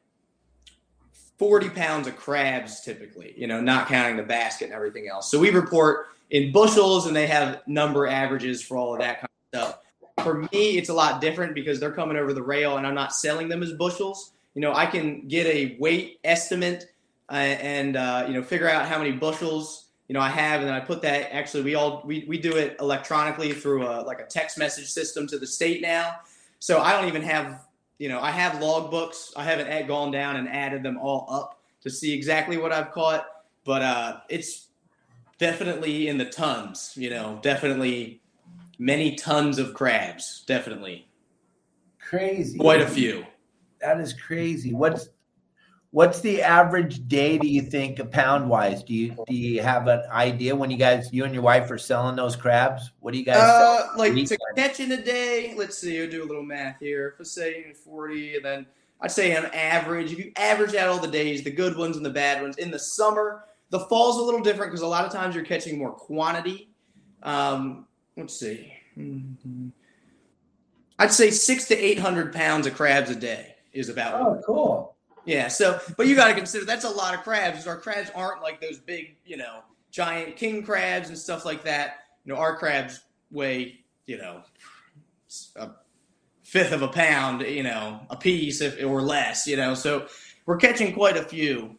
40 pounds of crabs typically, you know, not counting the basket and everything else. So we report in bushels and they have number averages for all of that kind of stuff. For me, it's a lot different because they're coming over the rail and I'm not selling them as bushels. You know, I can get a weight estimate and, uh, you know, figure out how many bushels, you know, I have. And then I put that actually, we all, we, we do it electronically through a, like a text message system to the state now. So I don't even have you know, I have logbooks. I haven't gone down and added them all up to see exactly what I've caught, but uh, it's definitely in the tons. You know, definitely many tons of crabs. Definitely crazy. Quite a few. That is crazy. What's what's the average day do you think pound wise do you do you have an idea when you guys you and your wife are selling those crabs? What do you guys uh, like to catch in a day let's see i'll do a little math here. If i say 40 and then i'd say on average if you average out all the days the good ones and the bad ones in the summer the fall's a little different because a lot of times you're catching more quantity. Um, let's see. Mm-hmm. i'd say six to eight hundred pounds of crabs a day is about oh cool yeah. So, but you got to consider that's a lot of crabs. Our crabs aren't like those big, you know, giant king crabs and stuff like that. You know, our crabs weigh, you know, a fifth of a pound, you know, a piece if, or less, you know. So we're catching quite a few.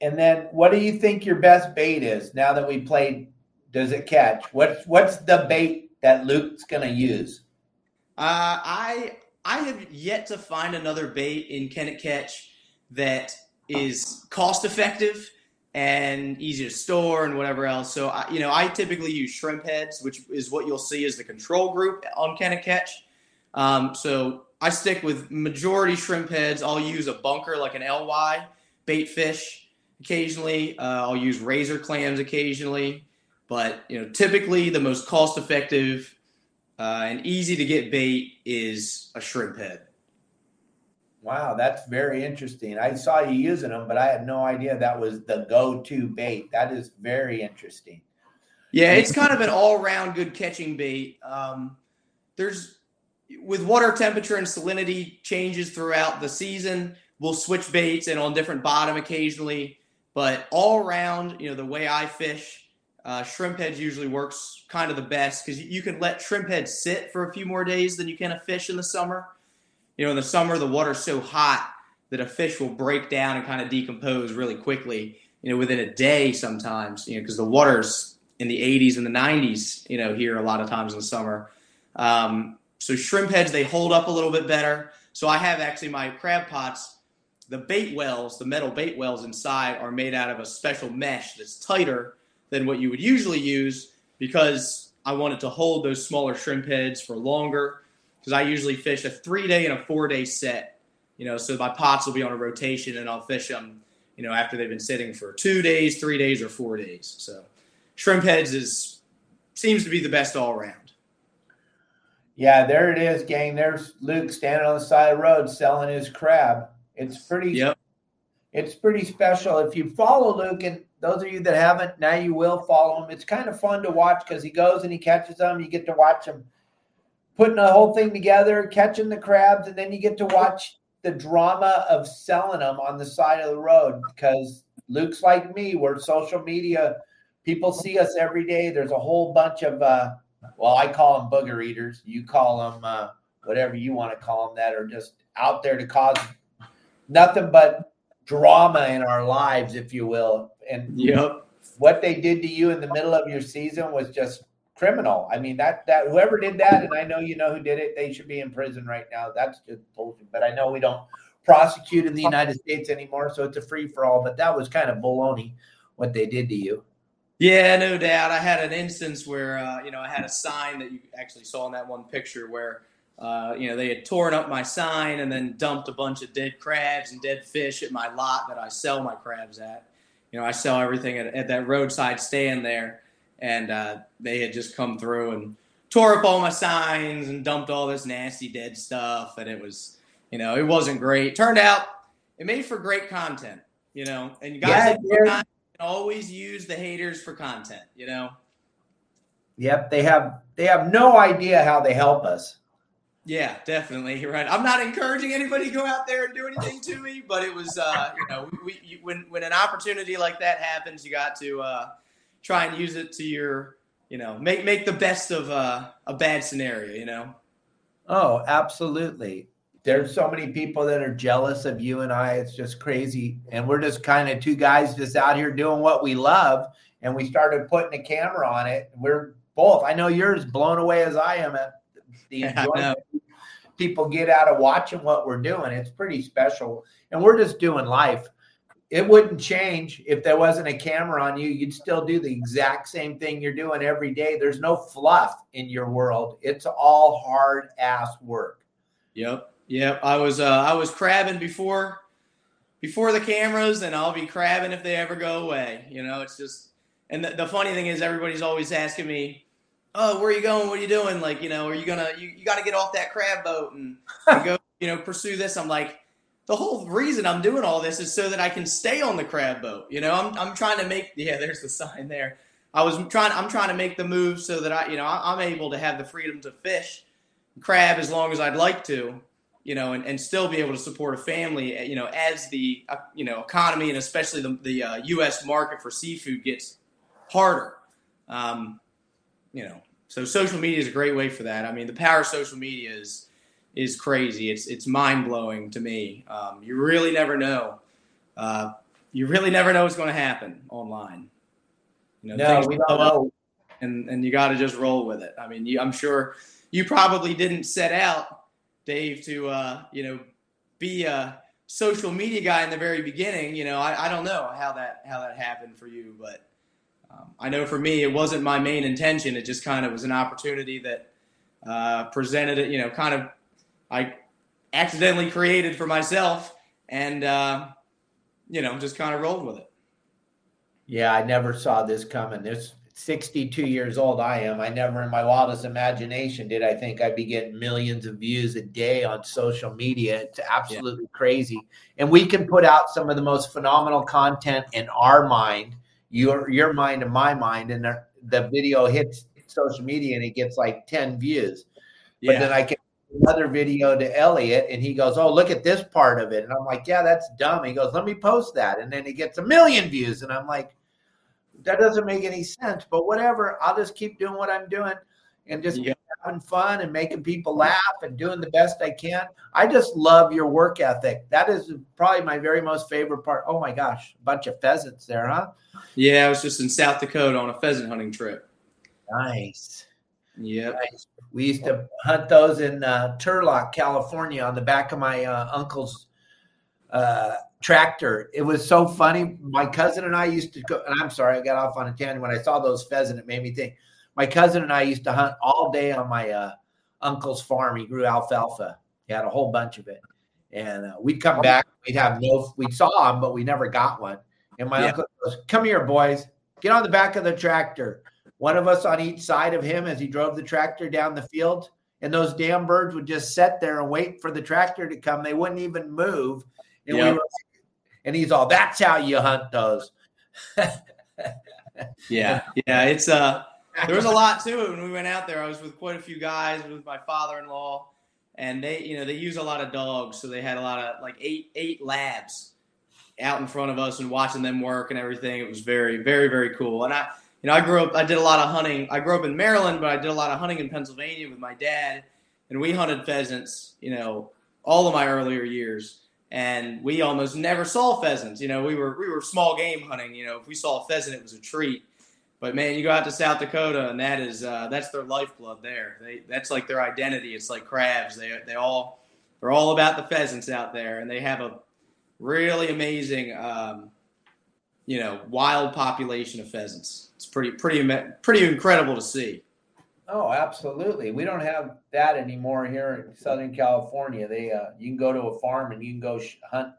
And then, what do you think your best bait is now that we played? Does it catch? What's what's the bait that Luke's going to use? Uh, I I have yet to find another bait in Can It Catch that is cost effective and easy to store and whatever else. So, I, you know, I typically use shrimp heads, which is what you'll see as the control group on Can It Catch. Um, so I stick with majority shrimp heads. I'll use a bunker like an LY bait fish occasionally. Uh, I'll use razor clams occasionally, but you know, typically the most cost effective uh, and easy to get bait is a shrimp head. Wow, that's very interesting. I saw you using them, but I had no idea that was the go-to bait. That is very interesting. Yeah, it's kind of an all-round good catching bait. Um, there's with water temperature and salinity changes throughout the season, we'll switch baits and on different bottom occasionally. But all around, you know, the way I fish, uh, shrimp heads usually works kind of the best because you can let shrimp heads sit for a few more days than you can a fish in the summer. You know, in the summer the water's so hot that a fish will break down and kind of decompose really quickly. You know, within a day sometimes. You know, because the water's in the 80s and the 90s. You know, here a lot of times in the summer. Um, so shrimp heads they hold up a little bit better. So I have actually my crab pots. The bait wells, the metal bait wells inside, are made out of a special mesh that's tighter than what you would usually use because I wanted to hold those smaller shrimp heads for longer because I usually fish a three day and a four day set. You know, so my pots will be on a rotation and I'll fish them, you know, after they've been sitting for two days, three days, or four days. So shrimp heads is seems to be the best all around. Yeah, there it is, gang. There's Luke standing on the side of the road selling his crab. It's pretty yep. it's pretty special. If you follow Luke and those of you that haven't, now you will follow him. It's kind of fun to watch because he goes and he catches them. You get to watch him putting the whole thing together, catching the crabs, and then you get to watch the drama of selling them on the side of the road because Luke's like me, we're social media. People see us every day. There's a whole bunch of uh, well, I call them booger eaters. You call them uh, whatever you want to call them that are just out there to cause nothing but drama in our lives, if you will. And yep. what they did to you in the middle of your season was just criminal. I mean that that whoever did that, and I know you know who did it, they should be in prison right now. That's just bullshit. But I know we don't prosecute in the United States anymore, so it's a free for all. But that was kind of baloney what they did to you. Yeah, no doubt. I had an instance where uh, you know I had a sign that you actually saw in that one picture where uh, you know they had torn up my sign and then dumped a bunch of dead crabs and dead fish at my lot that I sell my crabs at. You know, I sell everything at, at that roadside stand there, and uh, they had just come through and tore up all my signs and dumped all this nasty dead stuff, and it was, you know, it wasn't great. Turned out it made for great content, you know, and you guys yeah, always use the haters for content, you know. Yep, they have they have no idea how they help us. Yeah, definitely. You're right. I'm not encouraging anybody to go out there and do anything to me, but it was, uh, you know, we, you, when when an opportunity like that happens, you got to uh, try and use it to your, you know, make make the best of uh, a bad scenario. You know. Oh, absolutely there's so many people that are jealous of you and I. It's just crazy. And we're just kind of two guys just out here doing what we love. And we started putting a camera on it. We're both, I know you're as blown away as I am at the enjoyment people get out of watching what we're doing. It's pretty special. And we're just doing life. It wouldn't change if there wasn't a camera on you. You'd still do the exact same thing you're doing every day. There's no fluff in your world. It's all hard ass work. Yep. Yep, I was uh, I was crabbing before before the cameras, and I'll be crabbing if they ever go away. You know, it's just. And the, the funny thing is, everybody's always asking me, "Oh, where are you going? What are you doing? Like, you know, are you gonna you, you got to get off that crab boat and, and go, you know, pursue this?" I'm like, the whole reason I'm doing all this is so that I can stay on the crab boat. You know, I'm I'm trying to make yeah. There's the sign there. I was trying. I'm trying to make the move so that I, you know, I'm able to have the freedom to fish crab as long as I'd like to you know, and, and still be able to support a family, you know, as the, uh, you know, economy and especially the, the uh, U.S. market for seafood gets harder. Um, you know, so social media is a great way for that. I mean, the power of social media is is crazy. It's it's mind blowing to me. Um, you really never know. Uh, you really never know what's going to happen online. You know, no, we don't know. And and you got to just roll with it. I mean, you, I'm sure you probably didn't set out Dave to uh, you know be a social media guy in the very beginning. You know, I, I don't know how that how that happened for you, but um, I know for me it wasn't my main intention. It just kind of was an opportunity that uh, presented it. You know, kind of I accidentally created for myself, and uh, you know, just kind of rolled with it. Yeah, I never saw this coming. This 62 years old I am, I never in my wildest imagination did I think I'd be getting millions of views a day on social media. It's absolutely yeah. crazy. And we can put out some of the most phenomenal content in our mind, your your mind and my mind, and the, the video hits social media and it gets like 10 views. Yeah. But then I get another video to Elliot and he goes, Oh, look at this part of it. And I'm like, Yeah, that's dumb. He goes, Let me post that. And then it gets a million views. And I'm like, that doesn't make any sense. But whatever, I'll just keep doing what I'm doing and just yeah. Having fun and making people laugh and doing the best I can. I just love your work ethic. That is probably my very most favorite part. Oh my gosh, a bunch of pheasants there, huh? Yeah, I was just in South Dakota on a pheasant hunting trip. Nice. Yep. Nice. We used to hunt those in uh, Turlock, California, on the back of my uh, uncle's uh, tractor. It was so funny. My cousin and I used to go, and I'm sorry, I got off on a tangent. When I saw those pheasant, it made me think. My cousin and I used to hunt all day on my uh, uncle's farm. He grew alfalfa. He had a whole bunch of it, and uh, we'd come back. We'd have no. We saw him, but we never got one. And my yeah. uncle goes, "Come here, boys. Get on the back of the tractor." One of us on each side of him as he drove the tractor down the field. And those damn birds would just sit there and wait for the tractor to come. They wouldn't even move. And we were and he's all, that's how you hunt those. yeah. Yeah. It's, uh, there was a lot to it when we went out there. I was with quite a few guys, with my father-in-law, and they, you know, they use a lot of dogs, so they had a lot of like eight eight labs out in front of us and watching them work and everything. It was very, very, very cool. And I, you know, I grew up, I did a lot of hunting. I grew up in Maryland, but I did a lot of hunting in Pennsylvania with my dad, and we hunted pheasants, you know, all of my earlier years. And we almost never saw pheasants. You know, we were we were small game hunting. You know, if we saw a pheasant, it was a treat. But man, you go out to South Dakota, and that is uh, that's their lifeblood there. They that's like their identity. It's like crabs. They they all they're all about the pheasants out there, and they have a really amazing, um, you know, wild population of pheasants. It's pretty pretty pretty incredible to see. Oh, absolutely. We don't have that anymore here in Southern California. They uh, you can go to a farm and you can go sh- hunt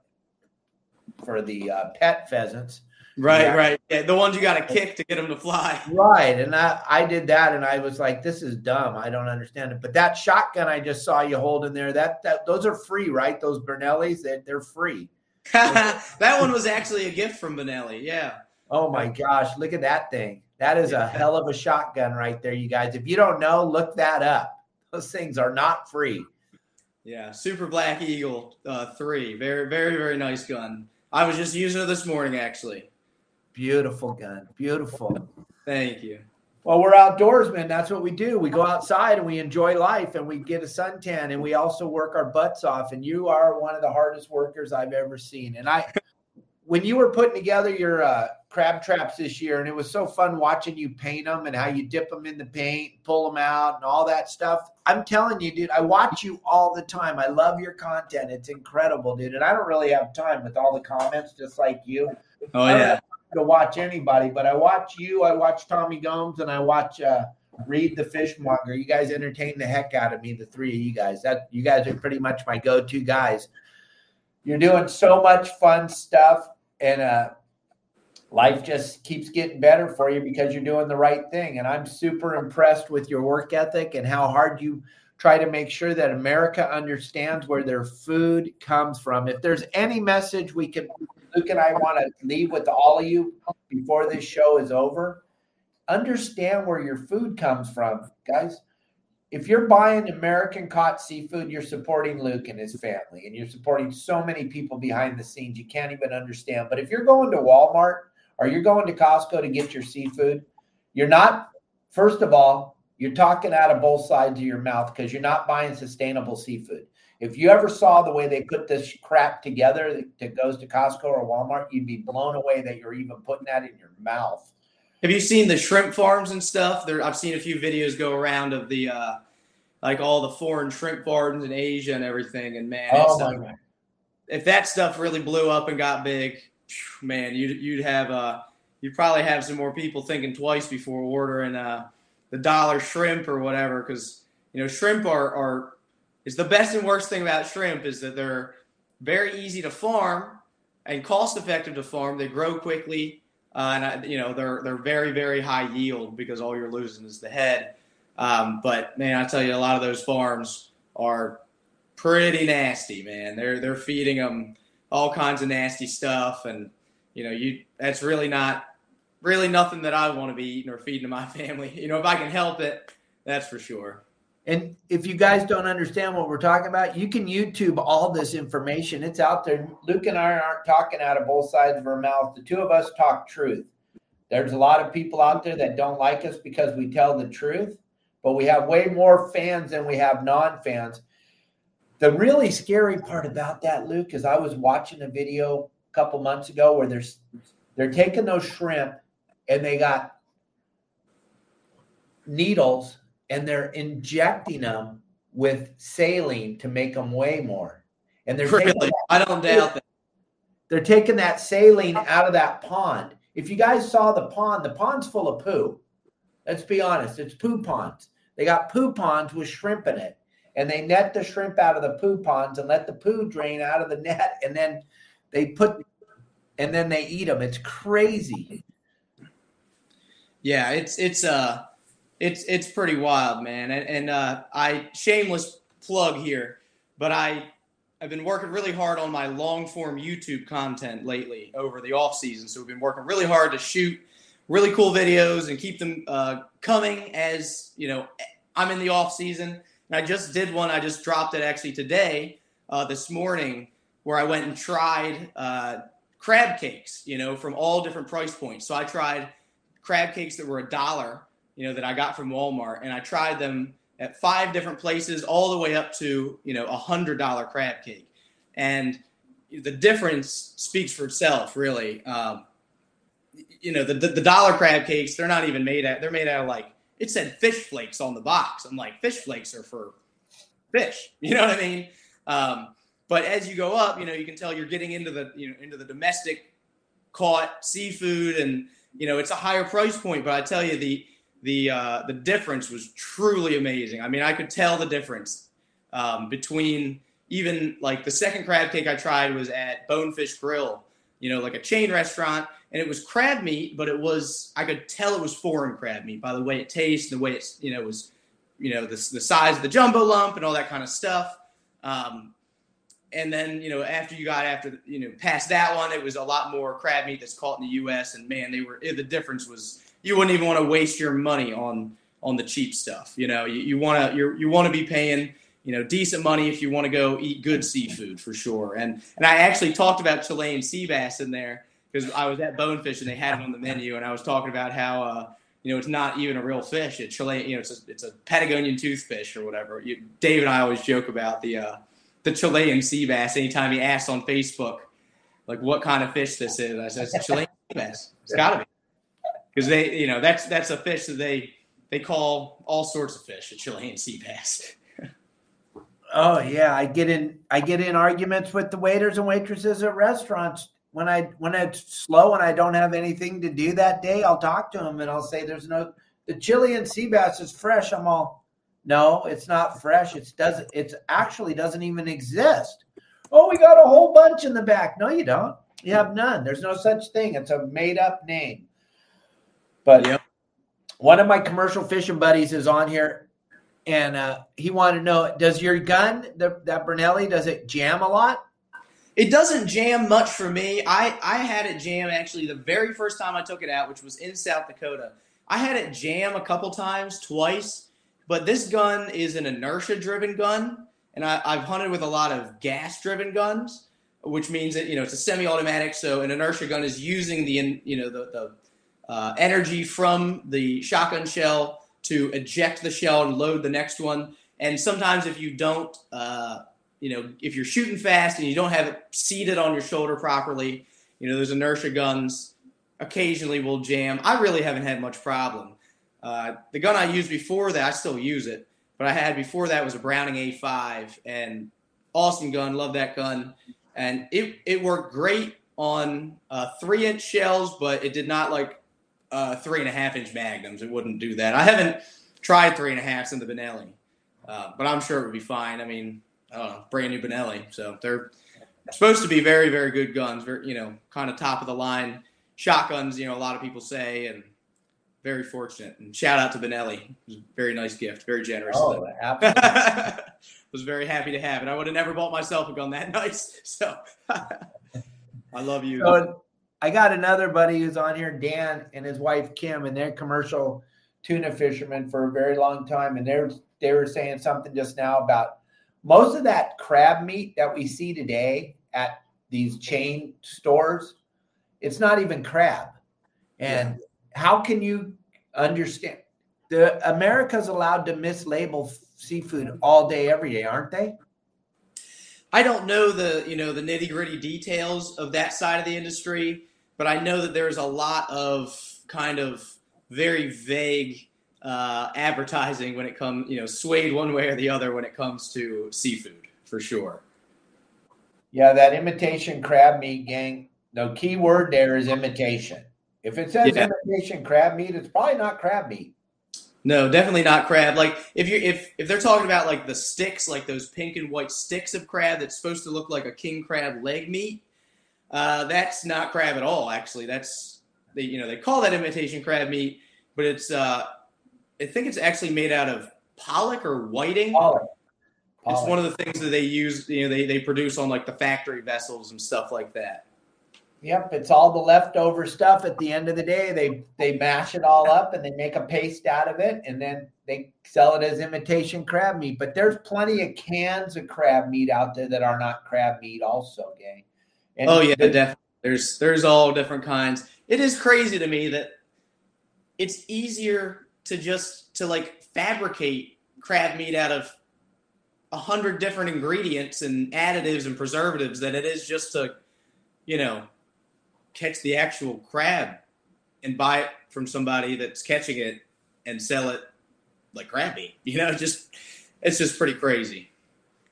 for the uh, pet pheasants. Right, yeah. right. Yeah, the ones you got to kick to get them to fly. Right, and I I did that, and I was like, this is dumb. I don't understand it. But that shotgun I just saw you holding there, that that those are free, right? Those Benellis, they, they're free. that one was actually a gift from Benelli. Yeah. Oh my gosh, look at that thing. That is a hell of a shotgun right there, you guys. If you don't know, look that up. Those things are not free. Yeah, Super Black Eagle uh, 3. Very, very, very nice gun. I was just using it this morning, actually. Beautiful gun. Beautiful. Thank you. Well, we're outdoorsmen. That's what we do. We go outside and we enjoy life and we get a suntan and we also work our butts off. And you are one of the hardest workers I've ever seen. And I, when you were putting together your uh, crab traps this year, and it was so fun watching you paint them and how you dip them in the paint, pull them out, and all that stuff. I'm telling you, dude, I watch you all the time. I love your content. It's incredible, dude. And I don't really have time with all the comments, just like you. Oh yeah. To watch anybody, but I watch you. I watch Tommy Gomes, and I watch uh, Reed the Fishmonger. You guys entertain the heck out of me. The three of you guys. That you guys are pretty much my go-to guys. You're doing so much fun stuff and uh, life just keeps getting better for you because you're doing the right thing. And I'm super impressed with your work ethic and how hard you try to make sure that America understands where their food comes from. If there's any message we can, Luke and I want to leave with all of you before this show is over, understand where your food comes from, guys if you're buying American caught seafood, you're supporting Luke and his family, and you're supporting so many people behind the scenes you can't even understand. But if you're going to Walmart or you're going to Costco to get your seafood, you're not, first of all, you're talking out of both sides of your mouth because you're not buying sustainable seafood. If you ever saw the way they put this crap together that goes to Costco or Walmart, you'd be blown away that you're even putting that in your mouth. Have you seen the shrimp farms and stuff? There, I've seen a few videos go around of the uh, like all the foreign shrimp farms in Asia and everything. And man, oh my God. if that stuff really blew up and got big, man, you'd you'd have uh you'd probably have some more people thinking twice before ordering uh the dollar shrimp or whatever because you know shrimp are are is the best and worst thing about shrimp is that they're very easy to farm and cost effective to farm. They grow quickly uh, and I, you know they're they're very very high yield because all you're losing is the head. Um, but man, I tell you, a lot of those farms are pretty nasty, man. They're they're feeding them all kinds of nasty stuff, and you know you that's really not really nothing that I want to be eating or feeding to my family. You know, if I can help it, that's for sure. And if you guys don't understand what we're talking about, you can YouTube all this information. It's out there. Luke and I aren't talking out of both sides of our mouth. The two of us talk truth. There's a lot of people out there that don't like us because we tell the truth, but we have way more fans than we have non fans. The really scary part about that, Luke, is I was watching a video a couple months ago where they're, they're taking those shrimp and they got needles and they're injecting them with saline to make them weigh more. And they're really? That, I don't doubt that. They're taking that saline out of that pond. If you guys saw the pond, the pond's full of poo. Let's be honest, it's poo ponds. They got poo ponds with shrimp in it. And they net the shrimp out of the poo ponds and let the poo drain out of the net. And then they put, and then they eat them. It's crazy. Yeah, it's, it's, uh, it's it's pretty wild, man. And, and uh, I shameless plug here, but I I've been working really hard on my long form YouTube content lately over the off season. So we've been working really hard to shoot really cool videos and keep them uh, coming as you know I'm in the off season. And I just did one. I just dropped it actually today, uh, this morning, where I went and tried uh, crab cakes. You know, from all different price points. So I tried crab cakes that were a dollar, you know, that I got from Walmart, and I tried them at five different places, all the way up to you know a hundred dollar crab cake, and the difference speaks for itself, really. Um, you know, the, the, the dollar crab cakes, they're not even made out. They're made out of like it said fish flakes on the box. I'm like, fish flakes are for fish. You know what I mean? Um, but as you go up, you know, you can tell you're getting into the you know into the domestic caught seafood, and you know it's a higher price point. But I tell you, the the uh, the difference was truly amazing. I mean, I could tell the difference um, between even like the second crab cake I tried was at Bonefish Grill, you know, like a chain restaurant, and it was crab meat, but it was I could tell it was foreign crab meat by the way it tastes, the way it's you know was you know the the size of the jumbo lump and all that kind of stuff. Um, and then you know after you got after you know past that one, it was a lot more crab meat that's caught in the U.S. and man, they were the difference was you wouldn't even want to waste your money on on the cheap stuff. You know, you, want to you you want to be paying you know decent money if you want to go eat good seafood for sure. And and I actually talked about Chilean sea bass in there because I was at Bonefish and they had it on the menu, and I was talking about how. Uh, you know, it's not even a real fish. It's Chilean, you know, it's a, it's a Patagonian toothfish or whatever. You, Dave and I always joke about the uh, the Chilean sea bass. Anytime he asks on Facebook, like what kind of fish this is, I said it's Chilean sea bass. It's got to be because they, you know, that's that's a fish that they they call all sorts of fish a Chilean sea bass. oh yeah, I get in I get in arguments with the waiters and waitresses at restaurants when I when it's slow and I don't have anything to do that day. I'll talk to them and I'll say, "There's no the Chilean sea bass is fresh." I'm all, "No, it's not fresh. It doesn't. It actually doesn't even exist." Oh, we got a whole bunch in the back. No, you don't. You have none. There's no such thing. It's a made up name. But yep. one of my commercial fishing buddies is on here, and uh, he wanted to know: Does your gun, the, that Benelli, does it jam a lot? It doesn't jam much for me. I I had it jam actually the very first time I took it out, which was in South Dakota. I had it jam a couple times, twice. But this gun is an inertia-driven gun, and I, I've hunted with a lot of gas-driven guns, which means that you know it's a semi-automatic. So an inertia gun is using the you know the the uh, energy from the shotgun shell to eject the shell and load the next one. And sometimes, if you don't, uh, you know, if you're shooting fast and you don't have it seated on your shoulder properly, you know, those inertia guns occasionally will jam. I really haven't had much problem. Uh, the gun I used before that, I still use it, but I had before that was a Browning A5 and awesome gun. Love that gun. And it, it worked great on uh, three inch shells, but it did not like uh, three and a half inch magnums. It wouldn't do that. I haven't tried three and a halfs in the Benelli, uh, but I'm sure it would be fine. I mean, I don't know, brand new Benelli, so they're supposed to be very, very good guns. Very, you know, kind of top of the line shotguns. You know, a lot of people say, and very fortunate. And shout out to Benelli. It was a very nice gift, very generous. Oh, was very happy to have it. I would have never bought myself a gun that nice. So I love you. So, I got another buddy who's on here, Dan, and his wife Kim, and they're commercial tuna fishermen for a very long time. And they're they were saying something just now about most of that crab meat that we see today at these chain stores, it's not even crab. And yeah. how can you understand the America's allowed to mislabel seafood all day, every day, aren't they? I don't know the you know the nitty gritty details of that side of the industry but I know that there's a lot of kind of very vague uh, advertising when it comes, you know, swayed one way or the other when it comes to seafood for sure. Yeah, that imitation crab meat gang. The key word there is imitation. If it says yeah. imitation crab meat, it's probably not crab meat. No, definitely not crab. Like if you if if they're talking about like the sticks, like those pink and white sticks of crab that's supposed to look like a king crab leg meat, uh, that's not crab at all. Actually, that's they you know they call that imitation crab meat, but it's uh, I think it's actually made out of pollock or whiting. Pollock. It's one of the things that they use. You know, they they produce on like the factory vessels and stuff like that. Yep, it's all the leftover stuff. At the end of the day, they they mash it all up and they make a paste out of it, and then they sell it as imitation crab meat. But there's plenty of cans of crab meat out there that are not crab meat, also, gang. And oh yeah, definitely. There's there's all different kinds. It is crazy to me that it's easier to just to like fabricate crab meat out of a hundred different ingredients and additives and preservatives than it is just to, you know, catch the actual crab and buy it from somebody that's catching it and sell it like crab meat. You know, just it's just pretty crazy.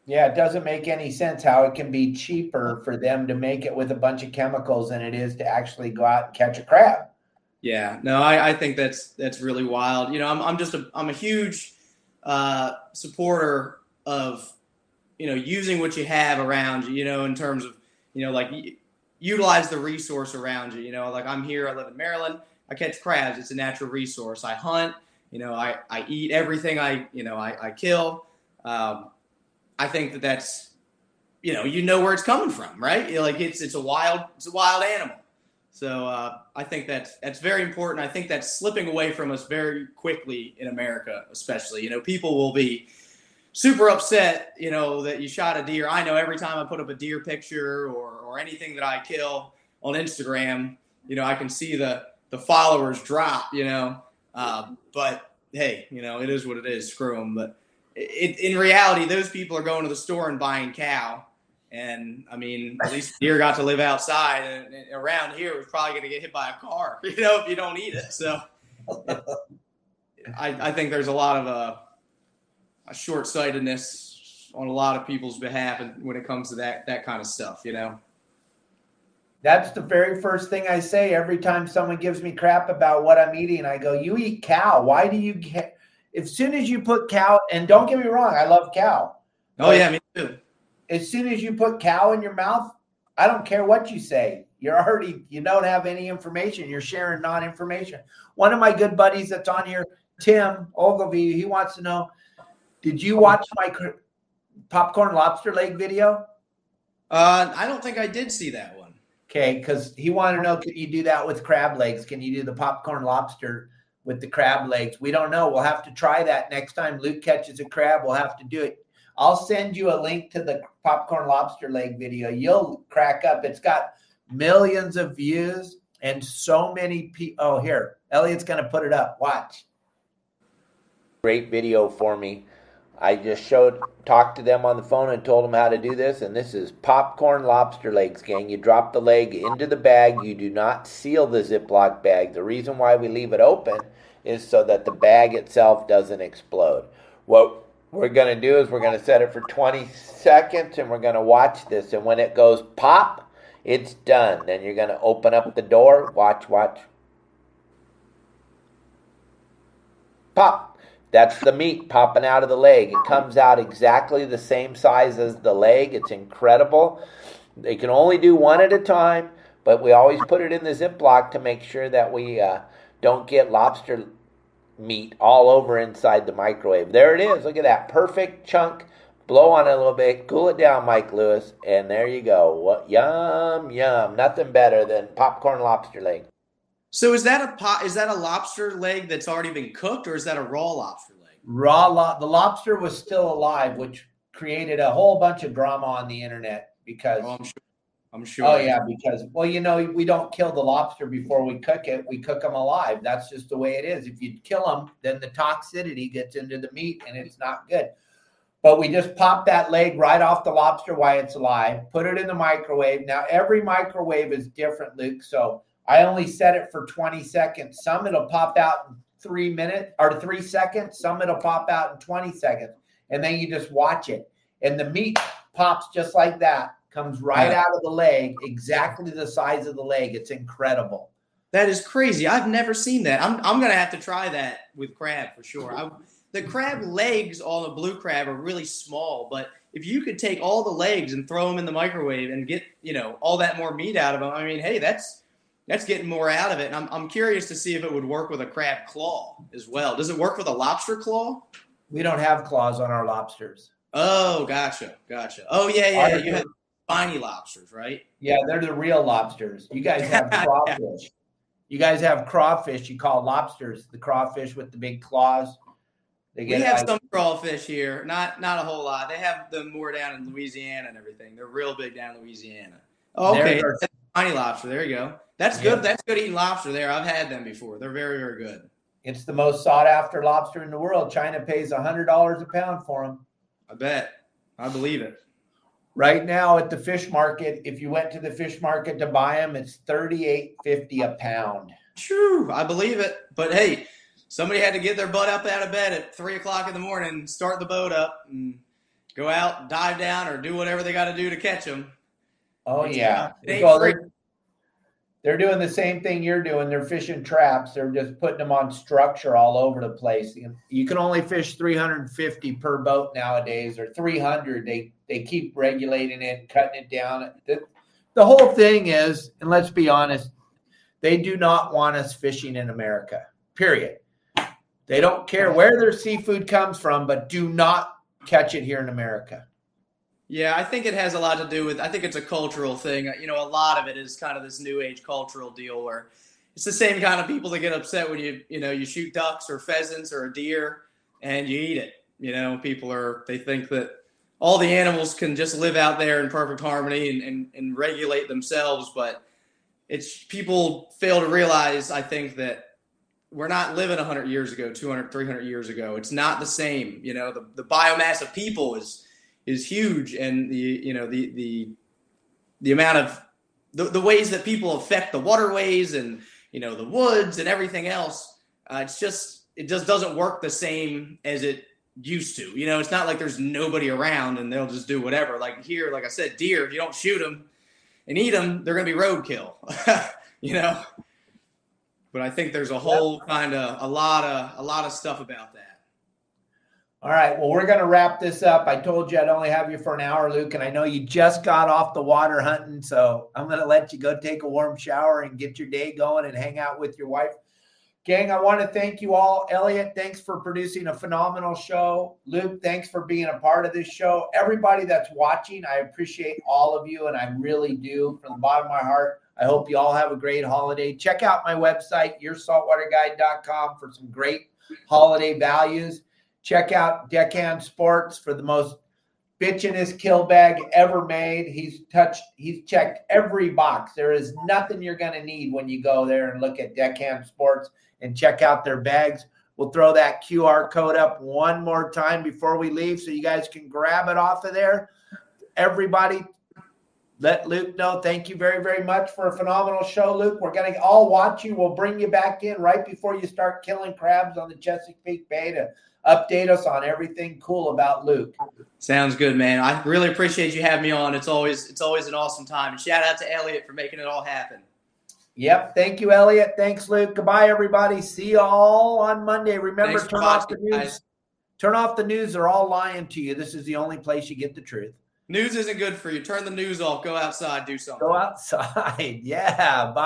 Yeah, it doesn't make any sense how it can be cheaper for them to make it with a bunch of chemicals than it is to actually go out and catch a crab. Yeah, no, I, I think that's that's really wild. You know, I'm I'm just a I'm a huge uh, supporter of you know using what you have around you. You know, in terms of you know like utilize the resource around you. You know, like I'm here, I live in Maryland, I catch crabs. It's a natural resource. I hunt. You know, I I eat everything I you know I I kill. Um, I think that that's you know you know where it's coming from, right? You're like it's it's a wild it's a wild animal. So uh, I think that's that's very important. I think that's slipping away from us very quickly in America, especially. You know, people will be super upset, you know, that you shot a deer. I know every time I put up a deer picture or or anything that I kill on Instagram, you know, I can see the the followers drop. You know, uh, but hey, you know, it is what it is. Screw them. But it, in reality, those people are going to the store and buying cow and I mean, at least deer got to live outside, and, and around here, we're probably going to get hit by a car, you know, if you don't eat it. So, I, I, think there's a lot of uh, a, a short sightedness on a lot of people's behalf when it comes to that that kind of stuff, you know. That's the very first thing I say every time someone gives me crap about what I'm eating. I go, "You eat cow. Why do you get?" As soon as you put cow, and don't get me wrong, I love cow. Oh yeah, me too as soon as you put cow in your mouth, I don't care what you say. You're already, you don't have any information. You're sharing non information. One of my good buddies that's on here, Tim Ogilvy, he wants to know Did you watch my popcorn lobster leg video? Uh, I don't think I did see that one. Okay, because he wanted to know can you do that with crab legs? Can you do the popcorn lobster with the crab legs? We don't know. We'll have to try that next time Luke catches a crab. We'll have to do it. I'll send you a link to the popcorn lobster leg video. You'll crack up. It's got millions of views and so many people. Oh, here, Elliot's going to put it up. Watch. Great video for me. I just showed, talked to them on the phone and told them how to do this. And this is popcorn lobster legs, gang. You drop the leg into the bag. You do not seal the Ziploc bag. The reason why we leave it open is so that the bag itself doesn't explode. What we're going to do is we're going to set it for 20 seconds and we're going to watch this. And when it goes pop, it's done. Then you're going to open up the door. Watch, watch. Pop. That's the meat popping out of the leg. It comes out exactly the same size as the leg. It's incredible. They can only do one at a time, but we always put it in the Ziploc to make sure that we uh, don't get lobster meat all over inside the microwave. There it is. Look at that perfect chunk. Blow on it a little bit, cool it down, Mike Lewis, and there you go. What yum yum! Nothing better than popcorn lobster leg. So is that a pot? Is that a lobster leg that's already been cooked, or is that a raw lobster leg? Raw. Lo- the lobster was still alive, which created a whole bunch of drama on the internet because oh, I'm sure I'm oh, sure. Oh yeah, because well, you know, we don't kill the lobster before we cook it. We cook them alive. That's just the way it is. If you kill them, then the toxicity gets into the meat and it's not good. But we just pop that leg right off the lobster while it's alive, put it in the microwave. Now every microwave is different, Luke. So I only set it for 20 seconds. Some it'll pop out in three minutes or three seconds. Some it'll pop out in 20 seconds. And then you just watch it. And the meat pops just like that comes right out of the leg, exactly the size of the leg. It's incredible. That is crazy. I've never seen that. I'm I'm gonna have to try that with crab for sure. I, the crab legs on the blue crab are really small, but if you could take all the legs and throw them in the microwave and get you know all that more meat out of them, I mean, hey, that's that's getting more out of it. And I'm I'm curious to see if it would work with a crab claw as well. Does it work with a lobster claw? We don't have claws on our lobsters. Oh, gotcha, gotcha. Oh yeah, yeah. you have spiny lobsters, right? Yeah, they're the real lobsters. You guys have crawfish. You guys have crawfish. You call lobsters the crawfish with the big claws. They get we have some crawfish here, not not a whole lot. They have them more down in Louisiana and everything. They're real big down in Louisiana. Oh, okay, spiny lobster. There you go. That's good. Yeah. That's good eating lobster. There, I've had them before. They're very very good. It's the most sought after lobster in the world. China pays $100 a pound for them. I bet. I believe it. Right now at the fish market, if you went to the fish market to buy them, it's $38.50 a pound. True, I believe it. But hey, somebody had to get their butt up out of bed at three o'clock in the morning, start the boat up, and go out, dive down, or do whatever they got to do to catch them. Oh yeah, Well. They're, doing the same thing you're doing. They're fishing traps. They're just putting them on structure all over the place. You you can only fish 350 per boat nowadays, or 300. They they keep regulating it, cutting it down. The, the whole thing is, and let's be honest, they do not want us fishing in America. Period. They don't care where their seafood comes from, but do not catch it here in America. Yeah, I think it has a lot to do with. I think it's a cultural thing. You know, a lot of it is kind of this new age cultural deal where it's the same kind of people that get upset when you you know you shoot ducks or pheasants or a deer and you eat it. You know, people are they think that all the animals can just live out there in perfect harmony and, and, and regulate themselves, but it's people fail to realize. I think that we're not living 100 years ago 200 300 years ago it's not the same you know the, the biomass of people is is huge and the you know the the the amount of the, the ways that people affect the waterways and you know the woods and everything else uh, it's just it just doesn't work the same as it used to. You know it's not like there's nobody around and they'll just do whatever. Like here like i said deer if you don't shoot them and eat them they're going to be roadkill you know? But i think there's a whole kind of a lot of a lot of stuff about that All right. Well, we're going to wrap this up. I told you I'd only have you for an hour, Luke, and I know you just got off the water hunting. So I'm going to let you go take a warm shower and get your day going and hang out with your wife. Gang, I want to thank you all. Elliot, thanks for producing a phenomenal show. Luke, thanks for being a part of this show. Everybody that's watching, I appreciate all of you, and I really do from the bottom of my heart. I hope you all have a great holiday. Check out my website, yoursaltwaterguide.com, for some great holiday values. Check out Deckhand Sports for the most bitchinest kill bag ever made. He's touched, he's checked every box. There is nothing you're going to need when you go there and look at Deckhand Sports and check out their bags. We'll throw that QR code up one more time before we leave so you guys can grab it off of there. Everybody, let Luke know. Thank you very, very much for a phenomenal show, Luke. We're going to all watch you. We'll bring you back in right before you start killing crabs on the Chesapeake Bay to update us on everything cool about Luke. Sounds good, man. I really appreciate you having me on. It's always it's always an awesome time. And shout out to Elliot for making it all happen. Yep. Thank you, Elliot. Thanks, Luke. Goodbye, everybody. See you all on Monday. Remember, Thanks turn off the news. guys. Turn off the news. They're all lying to you. This is the only place you get the truth. News isn't good for you. Turn the news off. Go outside. Do something. Go outside. Yeah. Bye.